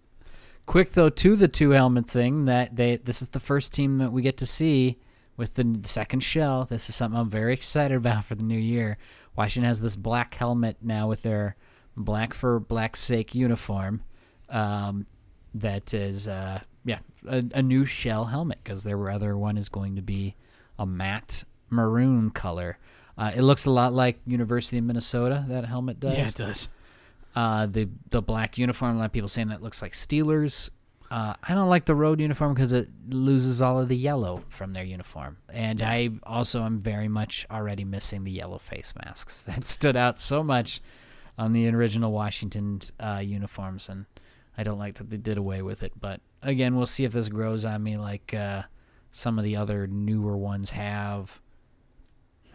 S1: Quick though to the two helmet thing that they this is the first team that we get to see with the n- second shell. This is something I'm very excited about for the new year. Washington has this black helmet now with their black for black sake uniform. Um, that is uh, yeah a, a new shell helmet because their other one is going to be a matte maroon color. Uh, it looks a lot like University of Minnesota. That helmet does.
S2: Yeah, it does.
S1: Uh, the the black uniform. A lot of people saying that looks like Steelers. Uh, I don't like the road uniform because it loses all of the yellow from their uniform, and I also am very much already missing the yellow face masks that stood out so much on the original Washington uh, uniforms, and I don't like that they did away with it. But again, we'll see if this grows on me like uh, some of the other newer ones have.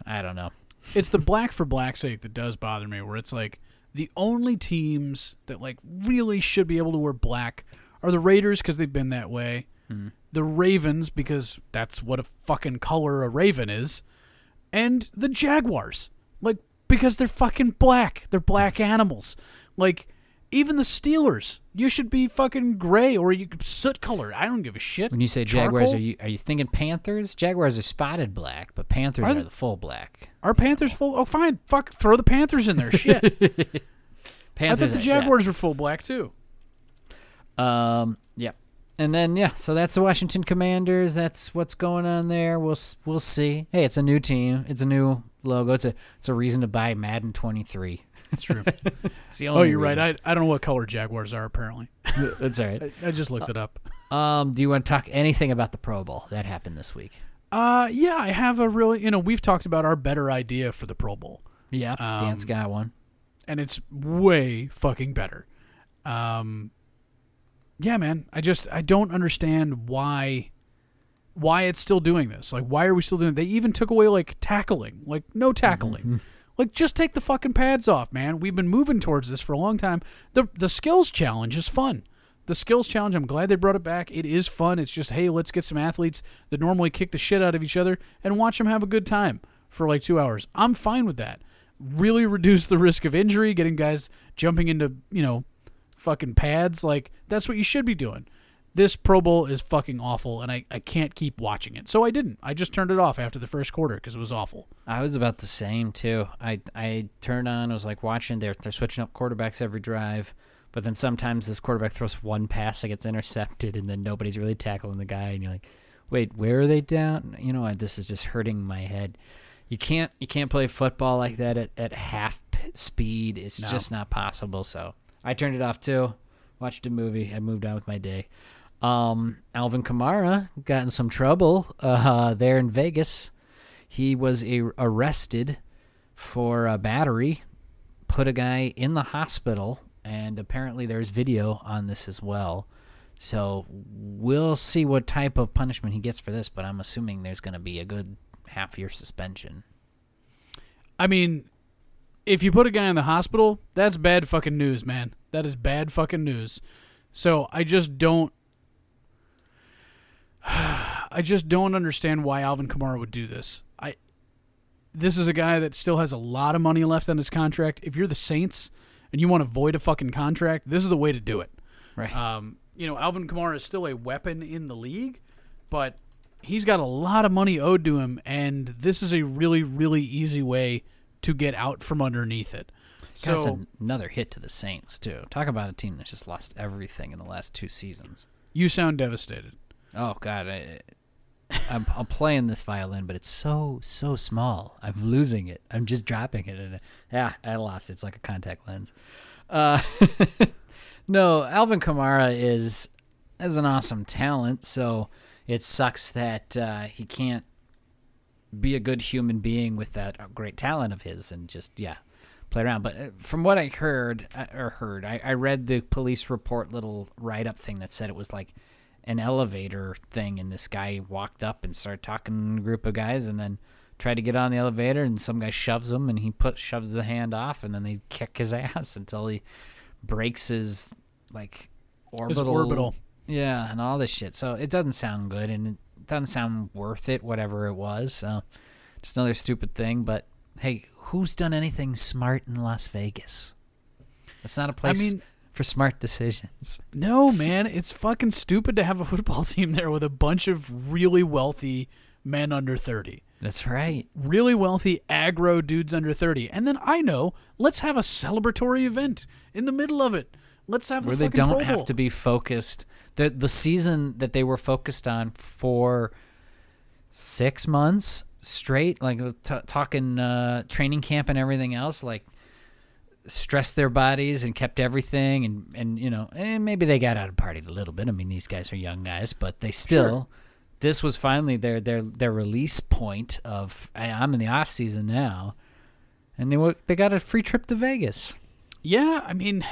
S1: I don't know.
S2: it's the black for black sake that does bother me where it's like the only teams that like really should be able to wear black are the raiders because they've been that way. Hmm. The ravens because that's what a fucking color a raven is. And the jaguars like because they're fucking black. They're black animals. Like even the steelers you should be fucking gray or you soot color i don't give a shit
S1: When you say Jaguars, are you are you thinking Panthers? Jaguars are spotted black, but Panthers
S2: Are
S1: are,
S2: they-
S1: the full black.
S2: are panthers full oh fine fuck throw the panthers in there shit i thought the
S1: are- yeah.
S2: jaguars were full black too
S1: Um. Yeah. And then yeah, so that's the Washington Commanders. That's what's going on there. We'll we'll see. Hey, it's a new team. It's a new logo. It's a it's a reason to buy Madden 23.
S2: That's true.
S1: It's the
S2: oh, you're right. I, I don't know what color Jaguars are, apparently.
S1: That's all right.
S2: I, I just looked it up.
S1: Um, do you want to talk anything about the Pro Bowl that happened this week?
S2: Uh, yeah, I have a really, you know, we've talked about our better idea for the Pro Bowl,
S1: Yeah, Dan's
S2: Um,
S1: got one.
S2: and it's way fucking better. Um, yeah, man, I just I don't understand why why it's still doing this. Like, why are we still doing? It? They even took away like tackling, like no tackling. Like, just take the fucking pads off, man. We've been moving towards this for a long time. the The skills challenge is fun. The skills challenge, I'm glad they brought it back. It is fun. It's just, hey, let's get some athletes that normally kick the shit out of each other and watch them have a good time for like two hours. I'm fine with that. Really reduce the risk of injury, getting guys jumping into, you know, fucking pads. Like, that's what you should be doing. This Pro Bowl is fucking awful, and I, I can't keep watching it. So I didn't. I just turned it off after the first quarter because it was awful.
S1: I was about the same too. I I turned on. I was like watching. They're they're switching up quarterbacks every drive, but then sometimes this quarterback throws one pass that gets intercepted, and then nobody's really tackling the guy, and you're like, wait, where are they down? You know, what? this is just hurting my head. You can't you can't play football like that at, at half speed. It's
S2: No.
S1: just not possible. So I turned it off too. Watched a movie. I moved on with my day. Um, Alvin Kamara got in some trouble uh, there in Vegas. He was a- arrested for a battery, put a guy in the hospital, and apparently there's video on this as well. So we'll see what type of punishment he gets for this, but I'm assuming there's going to be a good half year suspension.
S2: I mean, if you put a guy in the hospital, that's bad fucking news, man. That is bad fucking news. So I just don't. I just don't understand why Alvin Kamara would do this. I. This is a guy that still has a lot of money left on his contract. If you're the Saints and you want to void a fucking contract, this is the way to do it.
S1: Right.
S2: Um, you know, Alvin Kamara is still a weapon in the league, but he's got a lot of money owed to him, and this is a really, really easy way to get out from underneath it. So
S1: That's another hit to the Saints too. Talk about a team that's just lost everything in the last two seasons.
S2: you sound devastated.
S1: Oh God, I, I'm, I'm playing this violin, but it's so so small. I'm losing it. I'm just dropping it, and yeah, I lost. it. It's like a contact lens. Uh, no, Alvin Kamara is is an awesome talent. So it sucks that uh, he can't be a good human being with that great talent of his, and just yeah, play around. But uh, from what I heard uh, or heard, I, I read the police report little write up thing that said it was like an elevator thing, and this guy walked up and started talking to a group of guys, and then tried to get on the elevator, and some guy shoves him, and he put shoves the hand off, and then they kick his ass until he breaks his like
S2: His
S1: orbital,
S2: orbital.
S1: yeah, and all this shit. So it doesn't sound good, and it doesn't sound worth it, whatever it was. So just another stupid thing. But hey, who's done anything smart in Las Vegas? It's not a place I
S2: mean-
S1: for smart decisions.
S2: No, man, it's fucking stupid to have a football team there with a bunch of really wealthy men under 30.
S1: That's right.
S2: Really wealthy aggro dudes under 30. And then I know, let's have a celebratory event in the middle of it. Let's have a
S1: Where
S2: the
S1: they don't have to be focused. The the season that they were focused on for six months straight, like t- talking uh, training camp and everything else, like stressed their bodies and kept everything and and you know and maybe they got out and partied a little bit. I mean these guys are young guys, but they still this was finally their their their release point of "Hey, I'm in the off season now, and they were, they got a free trip to Vegas.
S2: Yeah, I mean,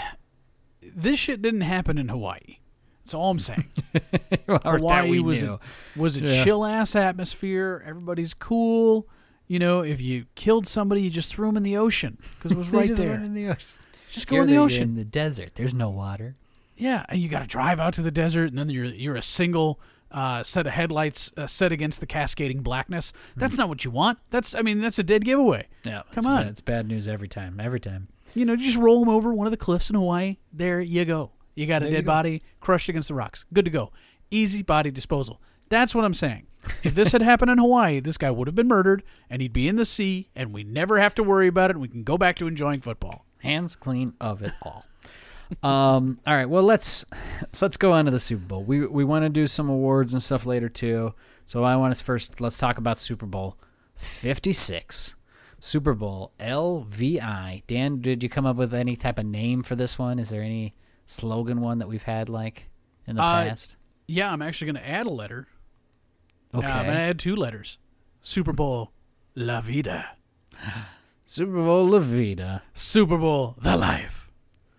S2: this shit didn't happen in Hawaii. That's all I'm saying. Hawaii was
S1: knew.
S2: a, was a
S1: Yeah.
S2: chill ass atmosphere. Everybody's cool. You know, if you killed somebody, you just threw them in the ocean because it was right
S1: just
S2: there.
S1: went in the ocean.
S2: Just go
S1: Here
S2: in the
S1: they-
S2: ocean.
S1: in the desert. There's no water.
S2: Yeah, and you got to drive out to the desert, and then you're you're a single uh, set of headlights uh, set against the cascading blackness. That's not what you want. That's I mean that's a dead giveaway.
S1: Yeah,
S2: Come
S1: it's
S2: on.
S1: bad, it's bad news every time. Every time.
S2: You know, just roll them over one of the cliffs in Hawaii. There you go. You got a
S1: There you
S2: dead
S1: go.
S2: body crushed against the rocks. Good to go. Easy body disposal. That's what I'm saying. If this had happened in Hawaii, this guy would have been murdered, and he'd be in the sea, and we never have to worry about it, and we can go back to enjoying football.
S1: Hands clean of it all. um. All right. Well, let's let's go on to the Super Bowl. We we want to do some awards and stuff later too. So I want us first. Let's talk about Super Bowl Fifty Six. Super Bowl LVI. Dan, did you come up with any type of name for this one? Is there any slogan one that we've had like in the
S2: Uh,
S1: past?
S2: Yeah, I'm actually going to add a letter.
S1: Okay.
S2: I'm going to add two letters. Super Bowl La Vida.
S1: Super Bowl La Vida.
S2: Super Bowl The Life.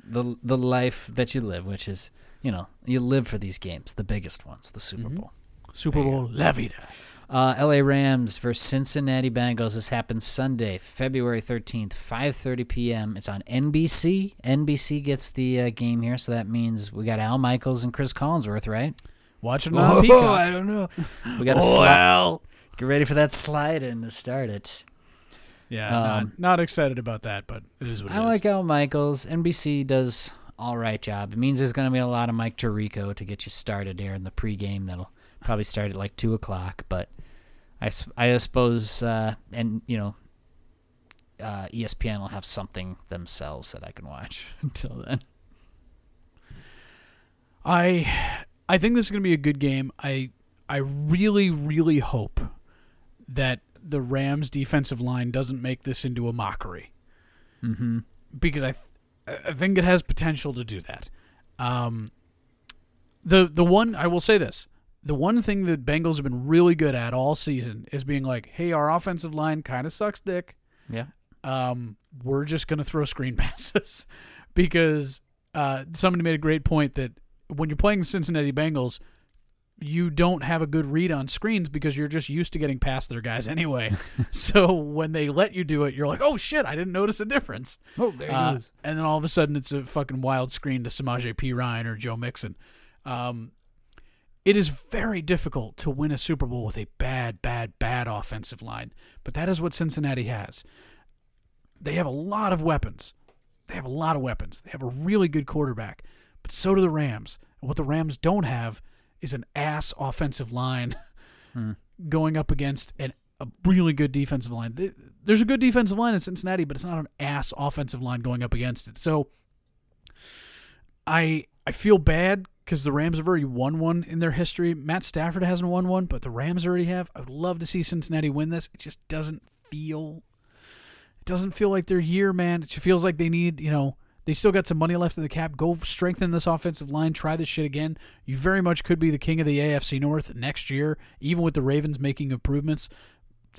S1: The the life that you live, which is, you know, you live for these games, the biggest ones, the Super
S2: Mhm.
S1: Bowl.
S2: Super Bowl La Vida.
S1: Uh, LA Rams versus Cincinnati Bengals. This happens Sunday, February 13th, 5:30 p.m. It's on NBC. NBC gets the uh, game here, so that means we got Al Michaels and Cris Collinsworth, right?
S2: Watching on Peacock.
S1: I don't know. We got to
S2: Oh,
S1: slide.
S2: well.
S1: Get ready for that slide in to start it.
S2: Yeah,
S1: Um,
S2: not, not excited about that, but it is what it
S1: I
S2: is.
S1: like Al Michaels. NBC does all right job. It means there's going to be a lot of Mike Tirico to get you started here in the pregame. That'll probably start at like two o'clock. But I, I suppose, uh, and you know, uh, ESPN will have something themselves that I can watch until then.
S2: I I think this is going to be a good game. I I really really hope that the Rams defensive line doesn't make this into a mockery
S1: Mm-hmm.
S2: because I th- I think it has potential to do that. Um the the one I will say this. The one thing that Bengals have been really good at all season is being like, "Hey, our offensive line kind of sucks dick.
S1: Yeah.
S2: um, we're just going to throw screen passes because uh, somebody made a great point that when you're playing the Cincinnati Bengals, you don't have a good read on screens because you're just used to getting past their guys anyway. so when they let you do it, you're like, oh shit, I didn't notice a difference.
S1: Oh, there
S2: Uh, is. and then all of a sudden, it's a fucking wild screen to Samaje Perine or Joe Mixon. Um, it is very difficult to win a Super Bowl with a bad, bad, bad offensive line, but that is what Cincinnati has. They have a lot of weapons. They have a lot of weapons. They have a really good quarterback, but so do the Rams. And what the Rams don't have is an ass offensive line
S1: Hmm.
S2: going up against an, a really good defensive line. There's a good defensive line in Cincinnati, but it's not an ass offensive line going up against it. So I I feel bad because the Rams have already won one in their history. Matt Stafford hasn't won one, but the Rams already have. I would love to see Cincinnati win this. It just doesn't feel it doesn't feel like their year, man. It just feels like they need, you know, they still got some money left in the cap. Go strengthen this offensive line. Try this shit again. You very much could be the king of the AFC North next year, even with the Ravens making improvements.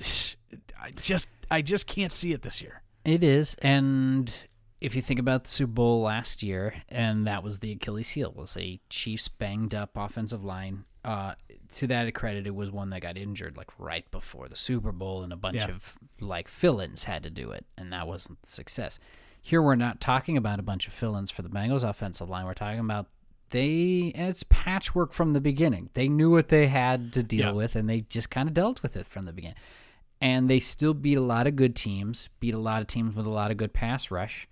S2: I just I just can't see it this year.
S1: It is, and if you think about the Super Bowl last year, and that was the Achilles heel was a Chiefs banged up offensive line. Uh, to that credit, it was one that got injured like right before the Super Bowl, and a bunch
S2: Yeah.
S1: of like fill-ins had to do it, and that wasn't the success. Here, we're not talking about a bunch of fill-ins for the Bengals offensive line. We're talking about they and it's patchwork from the beginning. They knew what they had to deal
S2: Yeah.
S1: with, and they just kind of dealt with it from the beginning and they still beat a lot of good teams, beat a lot of teams with a lot of good pass rush.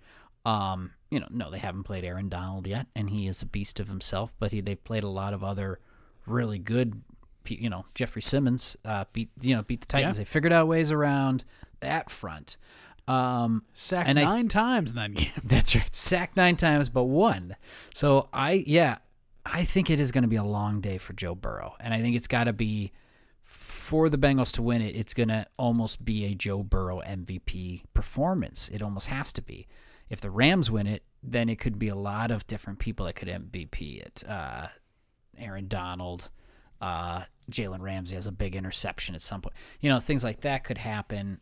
S1: Um, you know, no, they haven't played Aaron Donald yet, and he is a beast of himself. But he, they've played a lot of other really good. You know, Jeffrey Simmons uh, beat you know beat the Titans.
S2: Yeah.
S1: They figured out ways around that front. Um,
S2: Sacked
S1: And I-
S2: nine times in that game.
S1: that's right, sacked nine times but one. So I yeah, I think it is going to be a long day for Joe Burrow, and I think it's got to be for the Bengals to win it, it's going to almost be a Joe Burrow MVP performance. It almost has to be. If the Rams win it, then it could be a lot of different people that could MVP it. Uh, Aaron Donald, uh, Jalen Ramsey has a big interception at some point. You know, things like that could happen.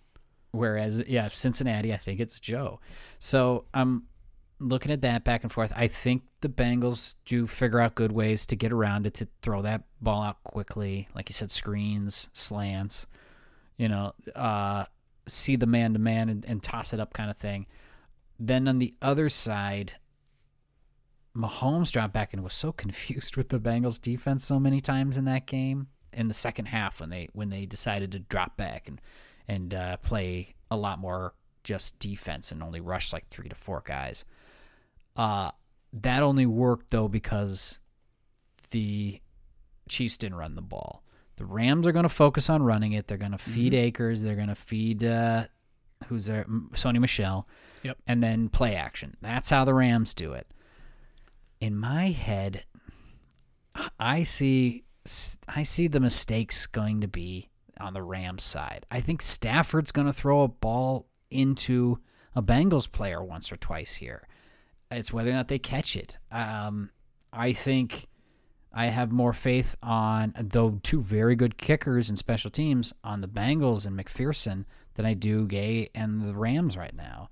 S1: Whereas, yeah, Cincinnati, I think it's Joe. So I'm looking at that back and forth. I think the Bengals do figure out good ways to get around it, to throw that ball out quickly. Like you said, screens, slants, you know, uh, see the man to man and toss it up kind of thing. Then on the other side, Mahomes dropped back and was so confused with the Bengals defense so many times in that game in the second half when they when they decided to drop back and and uh, play a lot more just defense and only rush like three to four guys. Uh, that only worked though because the Chiefs didn't run the ball. The Rams are going to focus on running it. They're going to feed Akers. They're going to feed uh, who's there, Sony Michel.
S2: Yep.
S1: And then play action. That's how the Rams do it. In my head, I see I see the mistakes going to be on the Rams side. I think Stafford's going to throw a ball into a Bengals player once or twice here. It's whether or not they catch it. Um, I think I have more faith on though two very good kickers and special teams on the Bengals and McPherson than I do Gay and the Rams right now.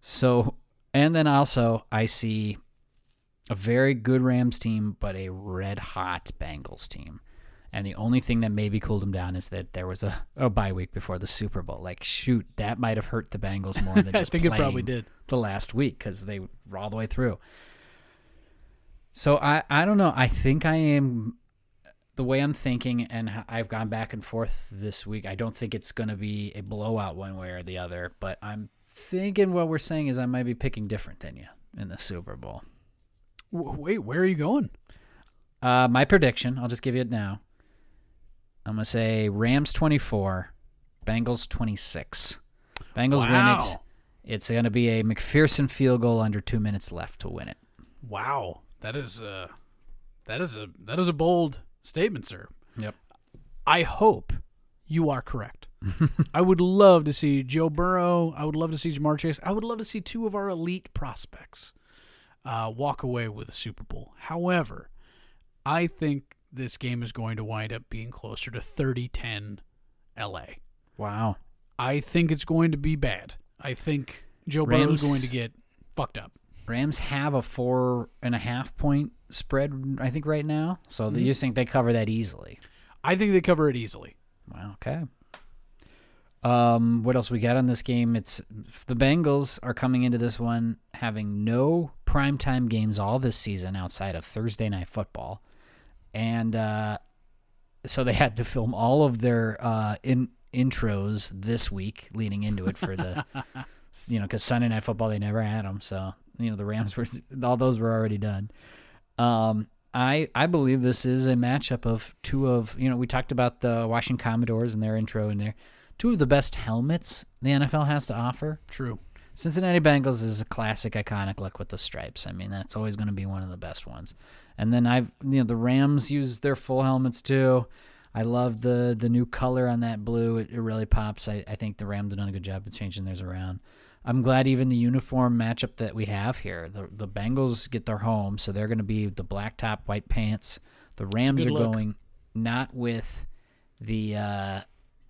S1: So, and then also I see a very good Rams team, but a red hot Bengals team. And the only thing that maybe cooled them down is that there was a, a bye week before the Super Bowl. Like, shoot, that might have hurt the Bengals more than
S2: I
S1: just
S2: think it probably did.
S1: the last week because they were all the way through. So I, I don't know. I think I am the way I'm thinking, and I've gone back and forth this week. I don't think it's going to be a blowout one way or the other, but I'm thinking what we're saying is I might be picking different than you in the Super Bowl.
S2: Wait, where are you going?
S1: Uh, my prediction, I'll just give you it now. I'm going to say Rams 24, Bengals 26. Bengals win it. It's going to be a McPherson field goal under two minutes left to win it.
S2: Wow, that is uh that is a that is a bold statement, sir.
S1: Yep.
S2: I hope you are correct. I would love to see Joe Burrow. I would love to see Ja'Marr Chase. I would love to see two of our elite prospects uh, walk away with a Super Bowl. However, I think this game is going to wind up being closer to 30-10 LA.
S1: Wow.
S2: I think it's going to be bad. I think Joe Burrow is going to get fucked up.
S1: Rams have a four and a half point spread, I think, right now. So you think they cover that easily?
S2: I think they cover it easily.
S1: Wow. Okay. Um, what else we got on this game? It's the Bengals are coming into this one having no primetime games all this season outside of Thursday night football, and uh, so they had to film all of their uh, in intros this week leading into it for the you know because Sunday night football they never had them, so you know the Rams were all those were already done. Um, I I believe this is a matchup of two of you know we talked about the Washington Commodores and their intro in there, two of the best helmets the NFL has to offer.
S2: True.
S1: Cincinnati Bengals is a classic, iconic look with the stripes. I mean, that's always going to be one of the best ones. And then I've you know the Rams use their full helmets too. I love the the new color on that blue. It, it really pops. I, I think the Rams have done a good job of changing theirs around. I'm glad even the uniform matchup that we have here. The the Bengals get their home, so they're going to be the black top, white pants. The Rams are
S2: look.
S1: going not with the uh,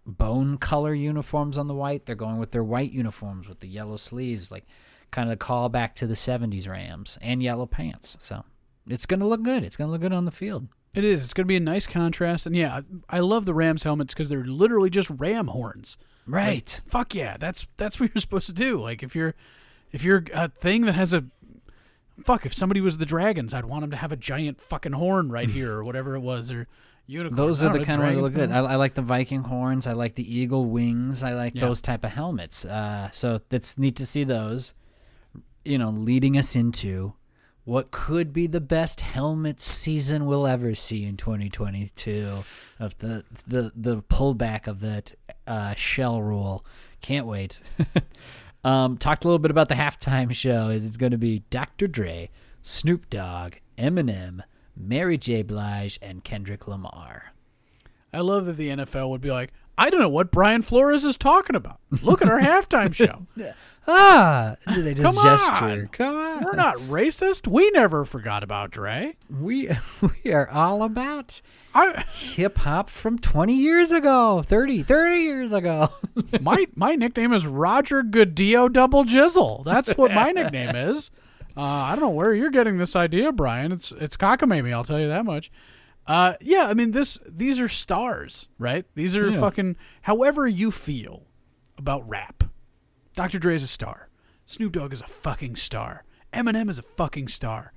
S1: bone color uniforms on the white. They're going with their white uniforms with the yellow sleeves, like kind of a call back to the 70s Rams and yellow pants. So it's going to look good. It's going to look good on the field.
S2: It is. It's going to be a nice contrast. And yeah, I love the Rams helmets because they're literally just ram horns.
S1: Right.
S2: Fuck yeah, that's that's what you're supposed to do. Like if you're if you're a thing that has a fuck, if somebody was the dragons, I'd want them to have a giant fucking horn right here or whatever it was or unicorn.
S1: Those are the
S2: know,
S1: kind of ones that look good. I, I like the Viking horns. I like the eagle wings. I like
S2: Yeah.
S1: those type of helmets. Uh, so it's neat to see those. You know, leading us into what could be the best helmet season we'll ever see in 2022 of the the the pullback of that uh, shell rule. Can't wait. um, talked a little bit about the halftime show. It's going to be Dr. Dre, Snoop Dogg, Eminem, Mary J. Blige, and Kendrick Lamar.
S2: I love that the NFL would be like, I don't know what Brian Flores is talking about. Look at our halftime show.
S1: Ah, they just
S2: Come
S1: gesture.
S2: on.
S1: Come on.
S2: We're not racist. We never forgot about Dre.
S1: We we are all about hip hop from 20 years ago, 30, 30 years ago.
S2: my my nickname is Roger Goodeo Double Jizzle. That's what my nickname is. Uh, I don't know where you're getting this idea, Brian. It's it's cockamamie. I'll tell you that much. Uh, yeah, I mean this. These are stars, right? These are
S1: Yeah.
S2: fucking. However you feel about rap, Dr. Dre is a star. Snoop Dogg is a fucking star. Eminem is a fucking star.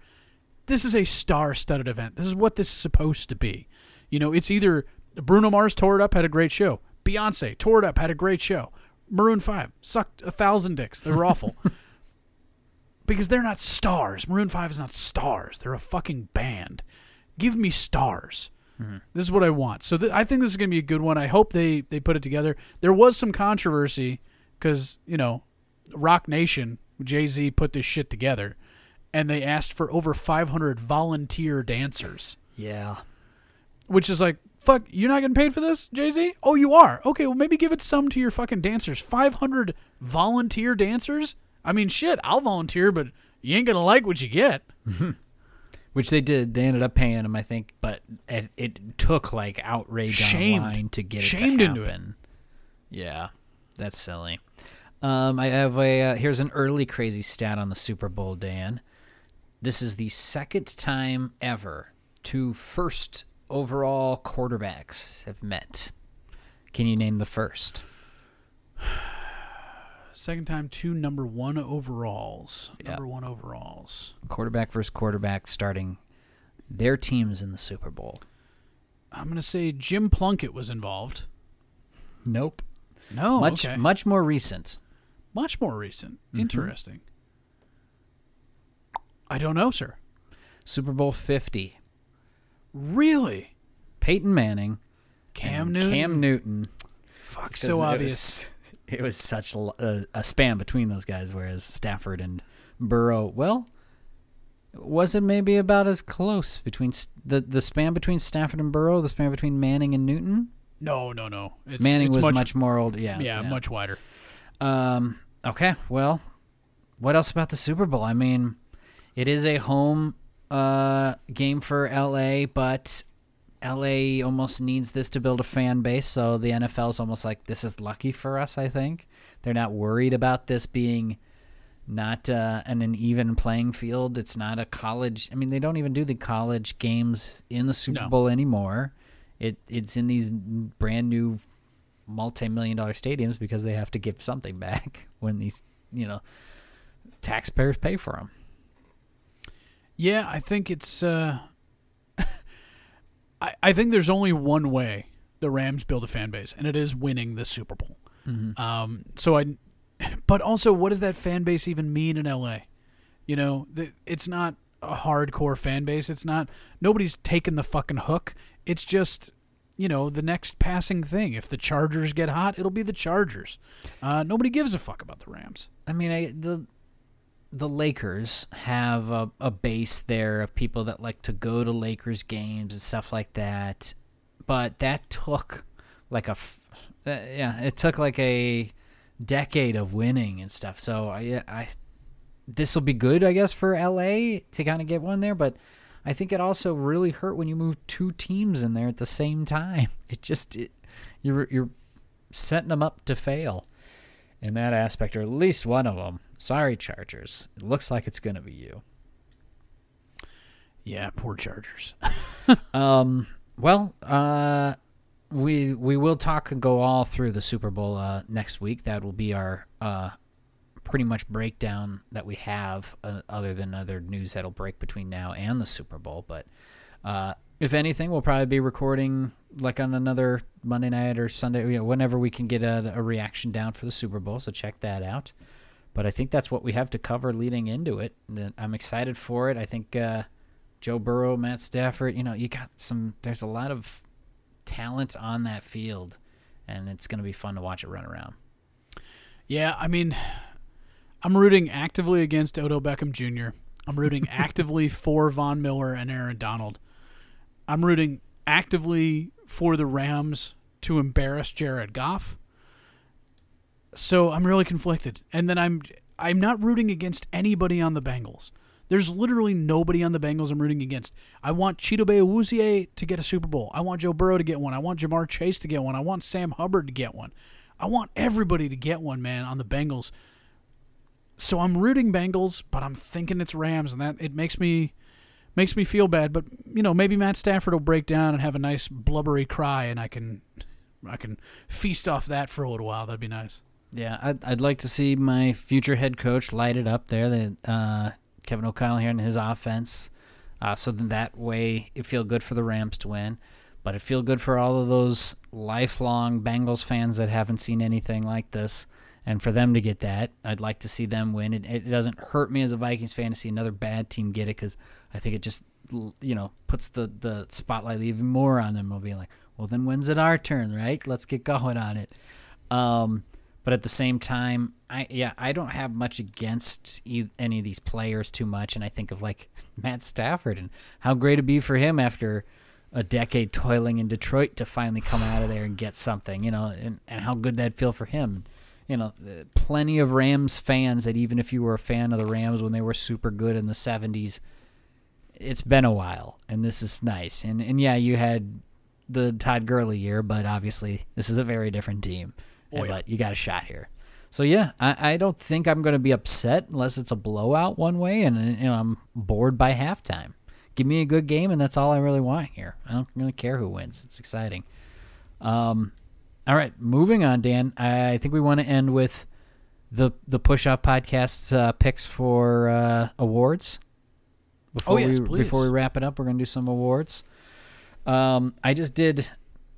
S2: This is a star-studded event. This is what this is supposed to be. You know, it's either Bruno Mars tore it up, had a great show. Beyonce tore it up, had a great show. Maroon Five sucked a thousand dicks. They were awful. because they're not stars. Maroon 5 is not stars. They're a fucking band. Give me stars. Mm-hmm. This is what I want. So th- I think this is going to be a good one. I hope they, they put it together. There was some controversy because, you know, Roc Nation, Jay Z put this shit together, and they asked for over 500 volunteer dancers,
S1: yeah.
S2: which is like, Fuck, you're not getting paid for this, Jay Z? Oh, you are. Okay, well maybe give it some to your fucking dancers. 500 volunteer dancers. I mean, shit, I'll volunteer, but you ain't gonna like what you get.
S1: Which they did. They ended up paying him, I think, but it, it took like outrage
S2: Shamed.
S1: online to get
S2: Shamed
S1: it to
S2: into it.
S1: happen. Yeah, that's silly. Um, I have a uh, here's an early crazy stat on the Super Bowl, Dan. This is the second time ever two first overall quarterbacks have met. Can you name the first?
S2: Second time, two number one overalls.
S1: Yeah.
S2: Number one overalls.
S1: Quarterback versus quarterback starting their teams in the Super Bowl.
S2: I'm gonna say Jim Plunkett was involved.
S1: Nope.
S2: No,
S1: much
S2: okay.
S1: much more recent.
S2: much more recent.
S1: Mm-hmm.
S2: Interesting. I don't know, sir.
S1: Super Bowl 50.
S2: Really,
S1: Peyton Manning.
S2: Cam Newton.
S1: Cam Newton.
S2: Fuck, so obvious.
S1: It was such a, a, a span between those guys, whereas Stafford and Burrow, well, was it maybe about as close between the the span between Stafford and Burrow, the span between Manning and Newton?
S2: No, no, no. It's,
S1: Manning
S2: it's
S1: was
S2: much,
S1: much, more old. Yeah,
S2: yeah, much wider.
S1: Um. Okay. Well, what else about the Super Bowl? I mean, it is a home uh game for LA, but LA almost needs this to build a fan base. So the NFL is almost like this is lucky for us. I think they're not worried about this being not uh, an, an even playing field. It's not a college. I mean, they don't even do the college games in the Super
S2: No.
S1: Bowl anymore. It it's in these brand new multi-million dollar stadiums because they have to give something back when these you know taxpayers pay for them.
S2: Yeah, I think it's. Uh, I I think there's only one way the Rams build a fan base, and it is winning the Super Bowl. Um. So I, but also, what does that fan base even mean in LA? You know, the, it's not a hardcore fan base. It's not. Nobody's taking the fucking hook. It's just. You know, the next passing thing. If the Chargers get hot, it'll be the Chargers. Uh, nobody gives a fuck about the Rams.
S1: I mean, I, the the Lakers have a, a base there of people that like to go to Lakers games and stuff like that, but that took like a, uh, yeah, it took like a decade of winning and stuff. So I I this will be good, I guess, for LA to kind of get one there, but I think it also really hurt when you move two teams in there at the same time. It just it, you're you're setting them up to fail in that aspect, or at least one of them. Sorry, Chargers. It looks like it's going to be you.
S2: Yeah, poor Chargers.
S1: Um. Well, uh, we we will talk and go all through the Super Bowl uh, next week. That will be our uh, pretty much breakdown that we have, uh, other than other news that'll break between now and the Super Bowl. But uh, if anything, we'll probably be recording like on another Monday night or Sunday, you know, whenever we can get a, a reaction down for the Super Bowl. So check that out. But I think that's what we have to cover leading into it. I'm excited for it. I think uh, Joe Burrow, Matt Stafford, you know, you got some, there's a lot of talent on that field, and it's going to be fun to watch it run around.
S2: Yeah, I mean, I'm rooting actively against Odell Beckham Jr. I'm rooting actively for Von Miller and Aaron Donald. I'm rooting actively for the Rams to embarrass Jared Goff. So I'm really conflicted. And then I'm I'm not rooting against anybody on the Bengals. There's literally nobody on the Bengals I'm rooting against. I want Chido Awuzie to get a Super Bowl. I want Joe Burrow to get one. I want Ja'Marr Chase to get one. I want Sam Hubbard to get one. I want everybody to get one, man, on the Bengals. So I'm rooting Bengals, but I'm thinking it's Rams, and that it makes me makes me feel bad. But you know, maybe Matt Stafford will break down and have a nice blubbery cry, and I can I can feast off that for a little while. That'd be nice.
S1: Yeah, I'd, I'd like to see my future head coach light it up there. That uh, Kevin O'Connell here in his offense. Uh, so then that way it feel good for the Rams to win, but it feel good for all of those lifelong Bengals fans that haven't seen anything like this, and for them to get that, I'd like to see them win. It, it doesn't hurt me as a Vikings fan to see another bad team get it because I think it just you know puts the the spotlight even more on them. They'll be like, well, then when's it our turn, right? Let's get going on it. Um, but at the same time, I yeah, I don't have much against e- any of these players too much, and I think of like Matt Stafford and how great it'd be for him after a decade toiling in Detroit to finally come out of there and get something, you know, and, and how good that'd feel for him. You know, plenty of Rams fans that even if you were a fan of the Rams when they were super good in the 70s, it's been a while and this is nice. And and yeah, you had the Todd Gurley year, but obviously this is a very different team.
S2: Oh, yeah.
S1: But you got a shot here. So yeah, I, I don't think I'm going to be upset unless it's a blowout one way and you know I'm bored by halftime. Give me a good game and that's all I really want here. I don't really care who wins. It's exciting. Um, all right, moving on, Dan. I think we want to end with the the push off podcast uh, picks for uh, awards. Before
S2: Oh, yes,
S1: we,
S2: please.
S1: Before we wrap it up, we're gonna do some awards. Um, I just did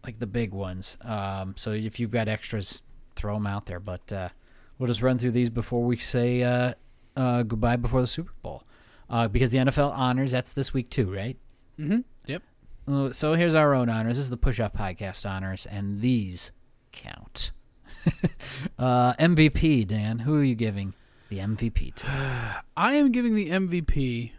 S1: like the big ones. Um, so if you've got extras, throw them out there. But uh, we'll just run through these before we say uh, uh, goodbye before the Super Bowl, uh, because the NFL honors that's this week too, right?
S2: Mm-hmm. Yep.
S1: Uh, So here's our own honors. This is the Push Off Podcast honors, and these count. uh, MVP, Dan. Who are you giving the MVP to?
S2: I am giving the MVP.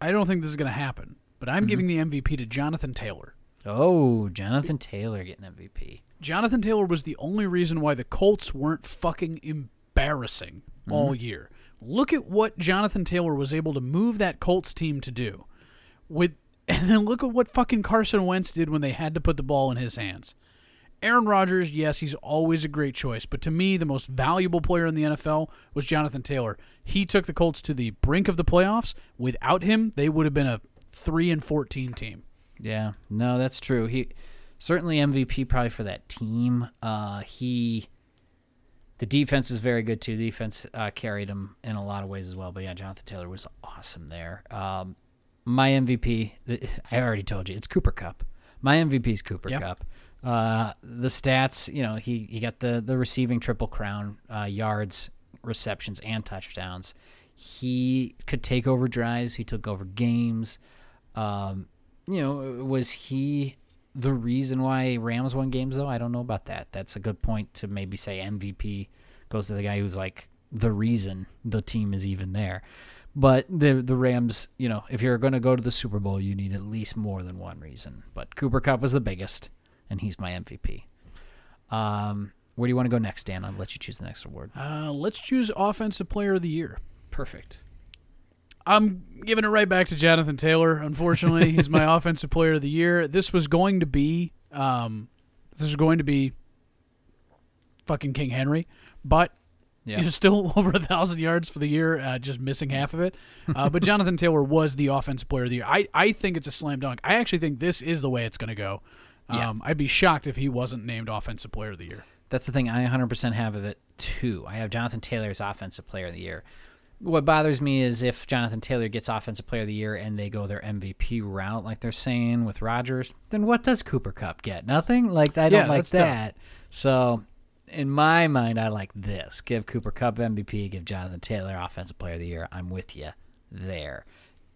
S2: I don't think this is going to happen, but I'm giving the MVP to Jonathan Taylor.
S1: Oh, Jonathan Taylor getting MVP.
S2: Jonathan Taylor was the only reason why the Colts weren't fucking embarrassing mm-hmm. all year. Look at what Jonathan Taylor was able to move that Colts team to do. With and then look at what fucking Carson Wentz did when they had to put the ball in his hands. Aaron Rodgers, yes, he's always a great choice, but to me, the most valuable player in the NFL was Jonathan Taylor. He took the Colts to the brink of the playoffs. Without him, they would have been a 3 and 14 team.
S1: Yeah, no, that's true. He certainly MVP probably for that team. Uh, he, the defense was very good too. The defense uh, carried him in a lot of ways as well. But yeah, Jonathan Taylor was awesome there. Um, my MVP, I already told you, it's Cooper Kupp. My MVP is Cooper
S2: Yep.
S1: Kupp. Uh, the stats, you know, he, he got the the receiving triple crown, uh, yards, receptions, and touchdowns. He could take over drives. He took over games. Um, you know, was he the reason why Rams won games though? I don't know about that. That's a good point to maybe say MVP goes to the guy who's like the reason the team is even there. But the the Rams, you know, if you're going to go to the Super Bowl, you need at least more than one reason. But Cooper Kupp was the biggest, and he's my MVP. Um, where do you want to go next, Dan? I'll let you choose the next award.
S2: Uh, let's choose Offensive Player of the Year.
S1: Perfect.
S2: I'm giving it right back to Jonathan Taylor. Unfortunately, he's my offensive player of the year. This was going to be, um, this was going to be, fucking King Henry, but
S1: Yeah.
S2: you know, still over a thousand yards for the year, uh, just missing half of it. Uh, but Jonathan Taylor was the offensive player of the year. I I think it's a slam dunk. I actually think this is the way it's going to go.
S1: Yeah.
S2: Um, I'd be shocked if he wasn't named offensive player of the year.
S1: That's the thing. I 100% have of it too. I have Jonathan Taylor as offensive player of the year. What bothers me is if Jonathan Taylor gets offensive player of the year and they go their MVP route, like they're saying with Rodgers, then what does Cooper Kupp get? Nothing. Like I don't
S2: Yeah,
S1: like
S2: that's tough.
S1: that. So, in my mind, I like this: give Cooper Kupp MVP, give Jonathan Taylor offensive player of the year. I'm with you there.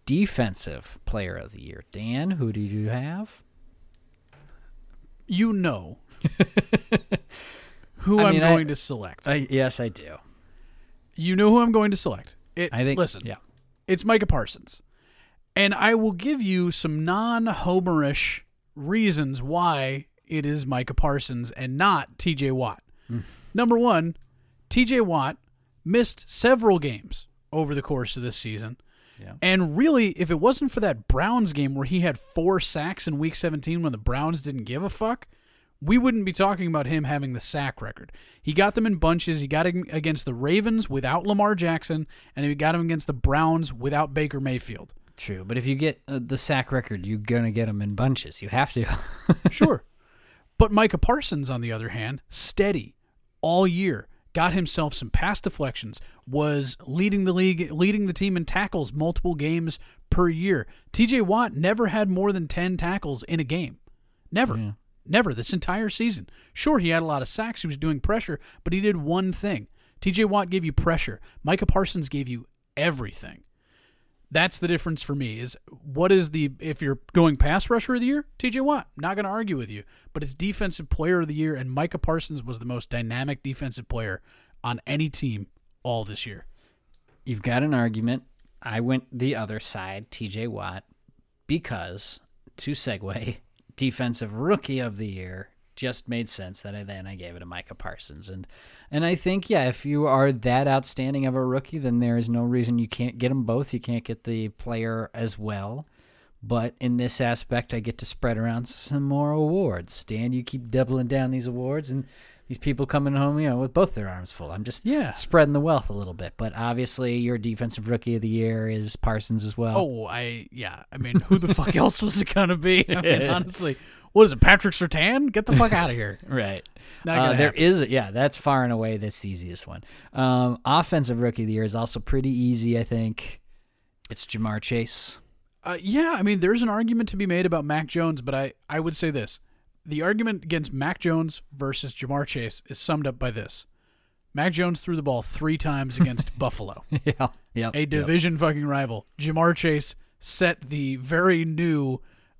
S1: Defensive player of the year, Dan. Who do you have?
S2: You know who
S1: I
S2: I'm
S1: mean, I-
S2: going to select.
S1: I, yes, I do.
S2: You know who I'm going to select. It,
S1: I think.
S2: Listen,
S1: Yeah.
S2: it's Micah Parsons. And I will give you some non homerish reasons why it is Micah Parsons and not TJ Watt. Mm. Number one, TJ Watt missed several games over the course of this season.
S1: Yeah.
S2: And really, if it wasn't for that Browns game where he had four sacks in week 17 when the Browns didn't give a fuck, we wouldn't be talking about him having the sack record. He got them in bunches. He got him against the Ravens without Lamar Jackson, and he got him against the Browns without Baker Mayfield.
S1: True, but if you get uh, the sack record, you're gonna get them in bunches. You have to.
S2: Sure. But Micah Parsons, on the other hand, steady all year, got himself some pass deflections, was leading the league, leading the team in tackles multiple games per year. TJ Watt never had more than 10 tackles in a game. Never.
S1: Yeah.
S2: Never this entire season. Sure, he had a lot of sacks. He was doing pressure, but he did one thing. TJ Watt gave you pressure. Micah Parsons gave you everything. That's the difference for me. Is what is the if you're going pass rusher of the year, TJ Watt. Not going to argue with you, but it's defensive player of the year, and Micah Parsons was the most dynamic defensive player on any team all this year.
S1: You've got an argument. I went the other side, TJ Watt, because to segue, defensive rookie of the year just made sense that I then I gave it to Micah Parsons. And and I think yeah if you are that outstanding of a rookie then there is no reason you can't get them both. You can't get the player as well. But in this aspect I get to spread around some more awards. Dan you keep doubling down these awards and these people coming home you know with both their arms full I'm just
S2: Yeah.
S1: spreading the wealth a little bit but obviously your defensive rookie of the year is Parsons as well
S2: Oh, I yeah. I mean, who the fuck else was it gonna be? I mean, honestly, what is it, Patrick Surtain? Get the fuck out of here.
S1: Right.
S2: Not
S1: Uh, there
S2: happen.
S1: is, yeah, that's far and away that's the easiest one. Um, offensive rookie of the year is also pretty easy, I think. It's Ja'Marr Chase.
S2: Uh, yeah, I mean, there's an argument to be made about Mac Jones, but I I would say this: the argument against Mac Jones versus Ja'Marr Chase is summed up by this: Mac Jones threw the ball three times against Buffalo,
S1: yeah. Yep.
S2: a division fucking rival. Ja'Marr Chase set the very new,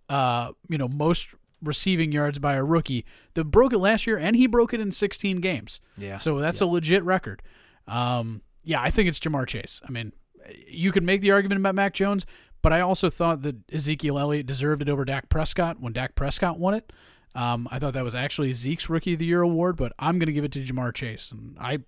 S2: uh, you know, most receiving yards by a rookie that broke it last year, and he broke it in 16 games.
S1: Yeah.
S2: So that's a legit record. Um, yeah, I think it's Ja'Marr Chase. I mean, you could make the argument about Mac Jones, but I also thought that Ezekiel Elliott deserved it over Dak Prescott when Dak Prescott won it. Um, I thought that was actually Zeke's Rookie of the Year award, but I'm going to give it to Ja'Marr Chase, and I,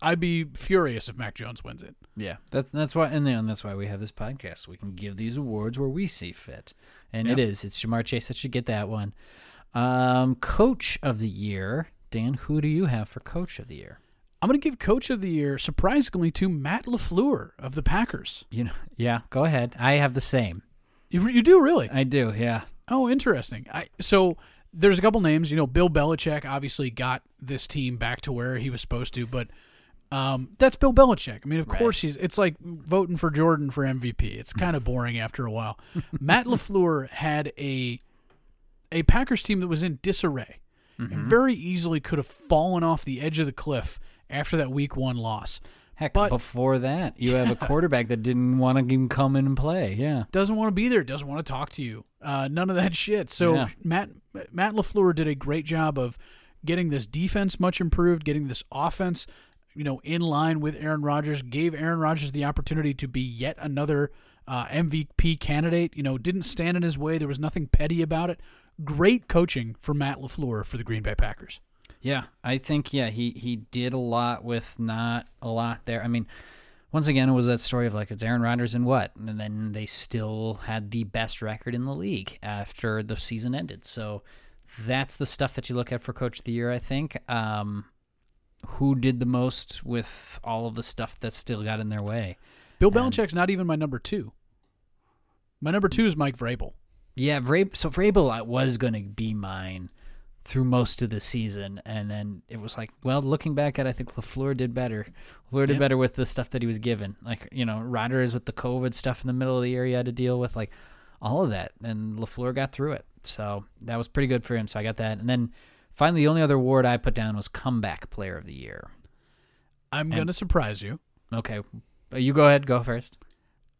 S2: I'd be furious if Mac Jones wins it.
S1: Yeah, that's that's why, and then that's why we have this podcast. We can give these awards where we see fit, and it
S2: Yep.
S1: is. It's Ja'Marr Chase that should get that one. Um, Coach of the year, Dan. Who do you have for Coach of the year?
S2: I'm going to give Coach of the Year, surprisingly, to Matt Lafleur of the Packers.
S1: You know, yeah. Go ahead. I have the same.
S2: You, you do really?
S1: I do. Yeah.
S2: Oh, interesting. I so there's a couple names. You know, Bill Belichick obviously got this team back to where he was supposed to, but um, that's Bill Belichick. I mean, of
S1: Right.
S2: course he's. It's like voting for Jordan for MVP. It's kind of boring after a while. Matt Lafleur had a a Packers team that was in disarray and very easily could have fallen off the edge of the cliff after that Week One loss.
S1: Heck,
S2: But-
S1: before that, you have a quarterback that didn't want to even come in and play. Yeah.
S2: doesn't want to be there, doesn't want to talk to you. Uh, none of that shit. So
S1: Yeah.
S2: Matt Matt Lafleur did a great job of getting this defense much improved, getting this offense, you know, in line with Aaron Rodgers. Gave Aaron Rodgers the opportunity to be yet another uh, MVP candidate. You know, didn't stand in his way. There was nothing petty about it. Great coaching for Matt Lafleur for the Green Bay Packers.
S1: Yeah, I think yeah he he did a lot with not a lot there. I mean, once again, it was that story of like it's Aaron Rodgers and what, and then they still had the best record in the league after the season ended. So that's the stuff that you look at for Coach of the Year. I think. Um, who did the most with all of the stuff that still got in their way?
S2: Bill
S1: And-
S2: Belichick's not even my number two. My number two is Mike Vrabel.
S1: Yeah, Vrab- so Vrabel uh, was going to be mine through most of the season, and then it was like, well, looking back at, it, I think Lafleur did better. Lafleur did
S2: Yep.
S1: better with the stuff that he was given, like you know, Ryder is with the COVID stuff in the middle of the year, he had to deal with like all of that, and Lafleur got through it. So that was pretty good for him. So I got that, and then finally, the only other award I put down was comeback player of the year.
S2: I'm going to surprise you.
S1: Okay, Uh, you go ahead, go first.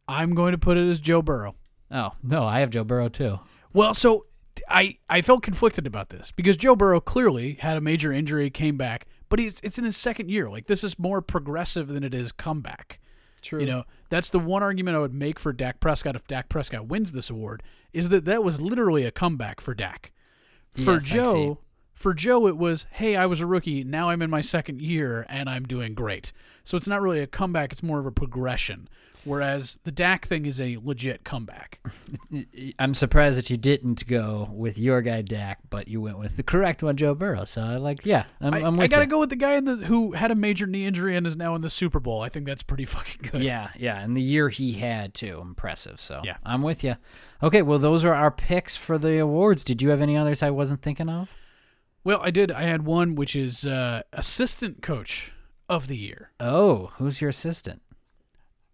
S2: I'm going to put it as Joe Burrow.
S1: Oh no, I have Joe Burrow too.
S2: Well, so I I felt conflicted about this because Joe Burrow clearly had a major injury, came back, but he's it's in his second year. Like this is more progressive than it is comeback.
S1: True.
S2: You know, that's the one argument I would make for Dak Prescott if Dak Prescott wins this award is that that was literally a comeback for Dak. For
S1: Yes,
S2: Joe, for Joe it was, "Hey, I was a rookie, now I'm in my second year and I'm doing great." So it's not really a comeback, it's more of a progression. Whereas the Dak thing is a legit comeback.
S1: I'm surprised that you didn't go with your guy Dak, but you went with the correct one, Joe Burrow. So I like, yeah, I'm,
S2: I,
S1: I'm
S2: I gotta
S1: you.
S2: go with the guy in the who had a major knee injury and is now in the Super Bowl. I think that's pretty fucking good.
S1: Yeah, yeah, and the year he had too, impressive. So
S2: Yeah.
S1: I'm with you. Okay, well, those are our picks for the awards. Did you have any others I wasn't thinking of?
S2: Well, I did. I had one which is uh, assistant coach of the year.
S1: Oh, who's your assistant?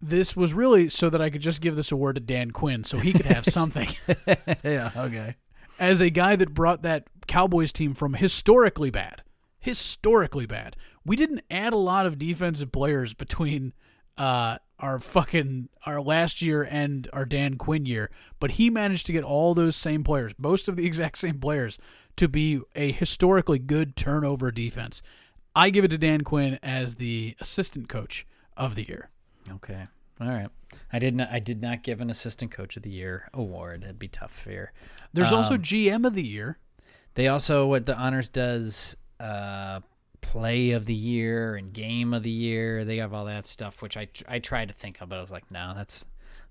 S2: This was really so that I could just give this award to Dan Quinn so he could have something.
S1: yeah, okay.
S2: As a guy that brought that Cowboys team from historically bad, historically bad. We didn't add a lot of defensive players between uh, our fucking our last year and our Dan Quinn year, but he managed to get all those same players, most of the exact same players, to be a historically good turnover defense. I give it to Dan Quinn as the assistant coach of the year.
S1: Okay. All right. I did not. I did not give an assistant coach of the year award. That'd be tough for here.
S2: There's also
S1: Um,
S2: GM of the year.
S1: They also what the honors does uh play of the year and game of the year. They have all that stuff which I I tried to think of but I was like, no, that's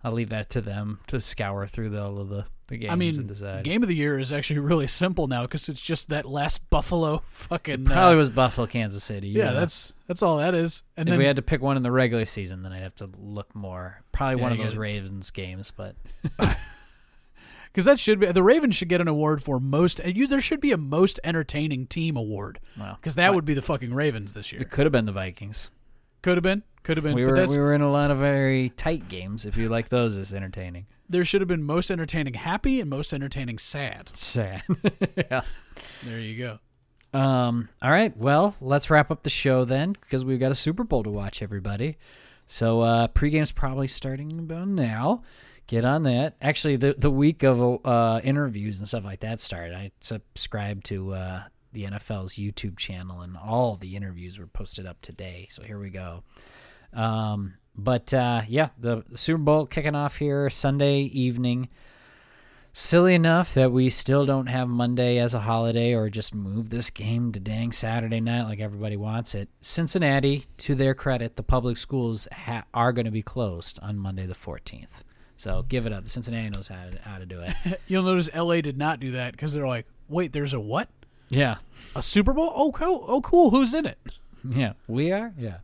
S1: I'll leave that to them to scour through the, all of the, the games
S2: I
S1: and
S2: mean,
S1: decide.
S2: game of the year is actually really simple now because it's just that last Buffalo fucking.
S1: Probably
S2: uh,
S1: was Buffalo, Kansas City.
S2: yeah, that's that's all that is. And
S1: if
S2: then
S1: we had to pick one in the regular season, then I'd have to look more. Probably
S2: Yeah,
S1: one of those Ravens games, but
S2: because that should be the Ravens should get an award for most. You there should be a most entertaining team award because that would be the fucking Ravens this year.
S1: it could have been the Vikings.
S2: Could have been, could have been.
S1: We were we were in a lot of very tight games. If you like those, as entertaining.
S2: There should have been most entertaining happy and most entertaining sad.
S1: Sad. yeah.
S2: There you go.
S1: Um. All right. Well, let's wrap up the show then, because we've got a Super Bowl to watch, everybody. So uh, pregame's probably starting about now. Get on that. Actually, the the week of uh, interviews and stuff like that started. I subscribed to uh, the NFL's YouTube channel, and all the interviews were posted up today. So here we go. Um, but uh, yeah, the, Super Bowl kicking off here Sunday evening. Silly enough that we still don't have Monday as a holiday or just move this game to dang Saturday night like everybody wants it. Cincinnati, to their credit, the public schools ha- are going to be closed on Monday the 14th. So give it up. Cincinnati knows how to, how to do it.
S2: You'll notice LA did not do that because they're like, wait, there's a what?
S1: yeah.
S2: A Super Bowl? Oh, cool. Oh, cool. Who's in it?
S1: Yeah. We are? Yeah.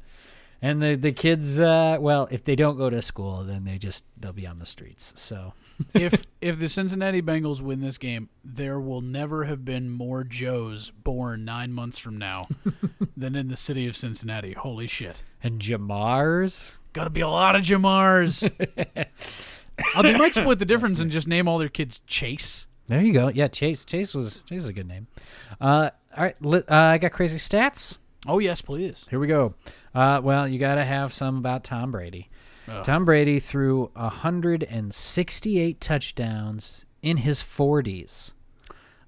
S1: And the, the kids, uh, well, if they don't go to school, then they just, they'll be on the streets. So.
S2: if if the Cincinnati Bengals win this game, there will never have been more Joes born nine months from now than in the city of Cincinnati. Holy shit!
S1: And Ja'Marr's?
S2: Got to be a lot of Ja'Marrs. oh, they might split the difference and just name all their kids Chase.
S1: There you go. Yeah, Chase. Chase was Chase is a good name. Uh, all right, uh, I got crazy stats.
S2: Oh yes, please.
S1: Here we go. Uh, well, you got to have some about Tom Brady.
S2: Ugh.
S1: Tom Brady threw 168 touchdowns in his 40s.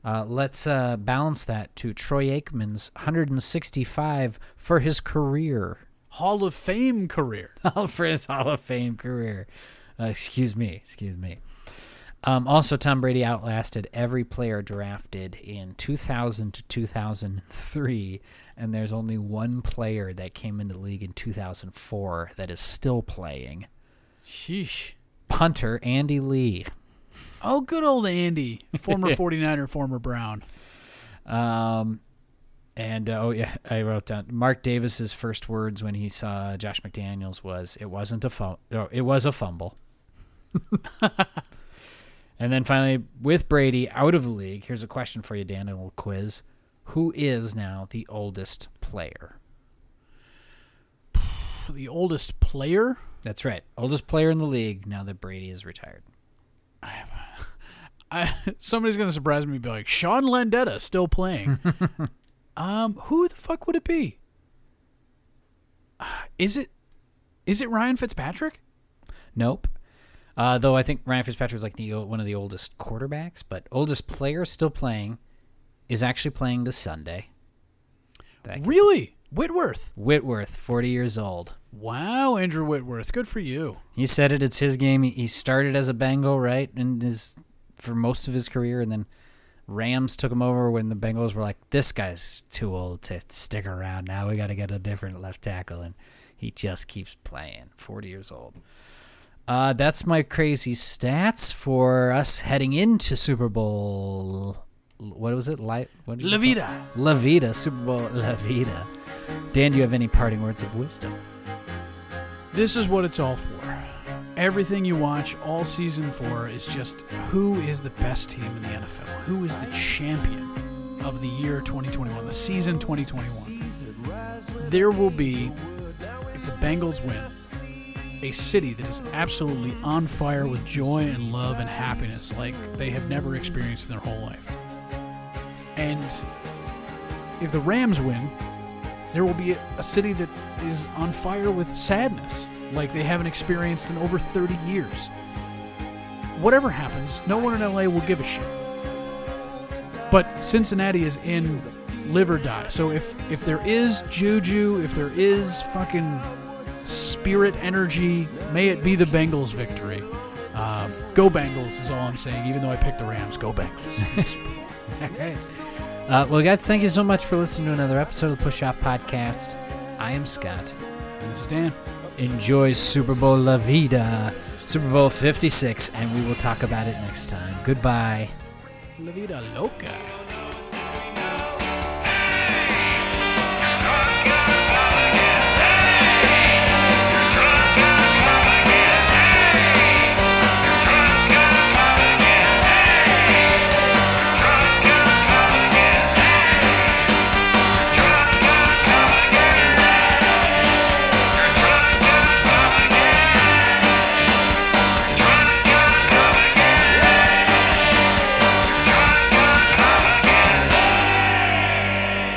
S1: Uh, let's uh, balance that to Troy Aikman's 165 for his career,
S2: Hall of Fame career.
S1: for his Hall of Fame career. Uh, excuse me, excuse me. Um, also, Tom Brady outlasted every player drafted in 2000 to 2003, and there's only one player that came into the league in 2004 that is still playing.
S2: Sheesh.
S1: Punter Andy Lee.
S2: Oh, good old Andy, former 49er, former Brown.
S1: Um, and uh, oh yeah, I wrote down Mark Davis's first words when he saw Josh McDaniels was, "It wasn't a fumble. It was a fumble." and then finally, with Brady out of the league, here's a question for you, Dan. A little quiz: Who is now the oldest player?
S2: The oldest player.
S1: That's right, oldest player in the league now that Brady is retired.
S2: I, somebody's gonna surprise me and be like, Sean Landeta still playing. um, who the fuck would it be? Uh, Is it is it Ryan Fitzpatrick?
S1: Nope. Uh, though I think Ryan Fitzpatrick was like the one of the oldest quarterbacks, but oldest player still playing is actually playing this Sunday. That
S2: Really? Whitworth.
S1: Whitworth, 40 years old.
S2: Wow, Andrew Whitworth. Good for you.
S1: He said it. It's his game. He, he started as a Bengal, right, and his for most of his career, and then Rams took him over when the Bengals were like, "This guy's too old to stick around. Now we got to get a different left tackle," and he just keeps playing. 40 years old. Uh, that's my crazy stats for us heading into Super Bowl. What was it? Light. What did
S2: La? Vida.
S1: La Vida. Super Bowl La Vida. Dan, do you have any parting words of wisdom?
S2: This is what it's all for. Everything you watch all season for is just who is the best team in the NFL? Who is the champion of the year 2021, the season 2021? There will be, if the Bengals win, a city that is absolutely on fire with joy and love and happiness like they have never experienced in their whole life. And if the Rams win, there will be a, city that is on fire with sadness like they haven't experienced in over 30 years. Whatever happens, no one in LA will give a shit. But Cincinnati is in live or die. So if if there is juju, if there is fucking spirit, energy. May it be the Bengals' victory. Um, go Bengals is all I'm saying. Even though I picked the Rams, go Bengals.
S1: All right. Uh, well, guys, thank you so much for listening to another episode of the Push Off Podcast. I am Scott.
S2: and this is Dan.
S1: Enjoy Super Bowl La Vida, Super Bowl 56, and we will talk about it next time. Goodbye.
S2: La vida loca.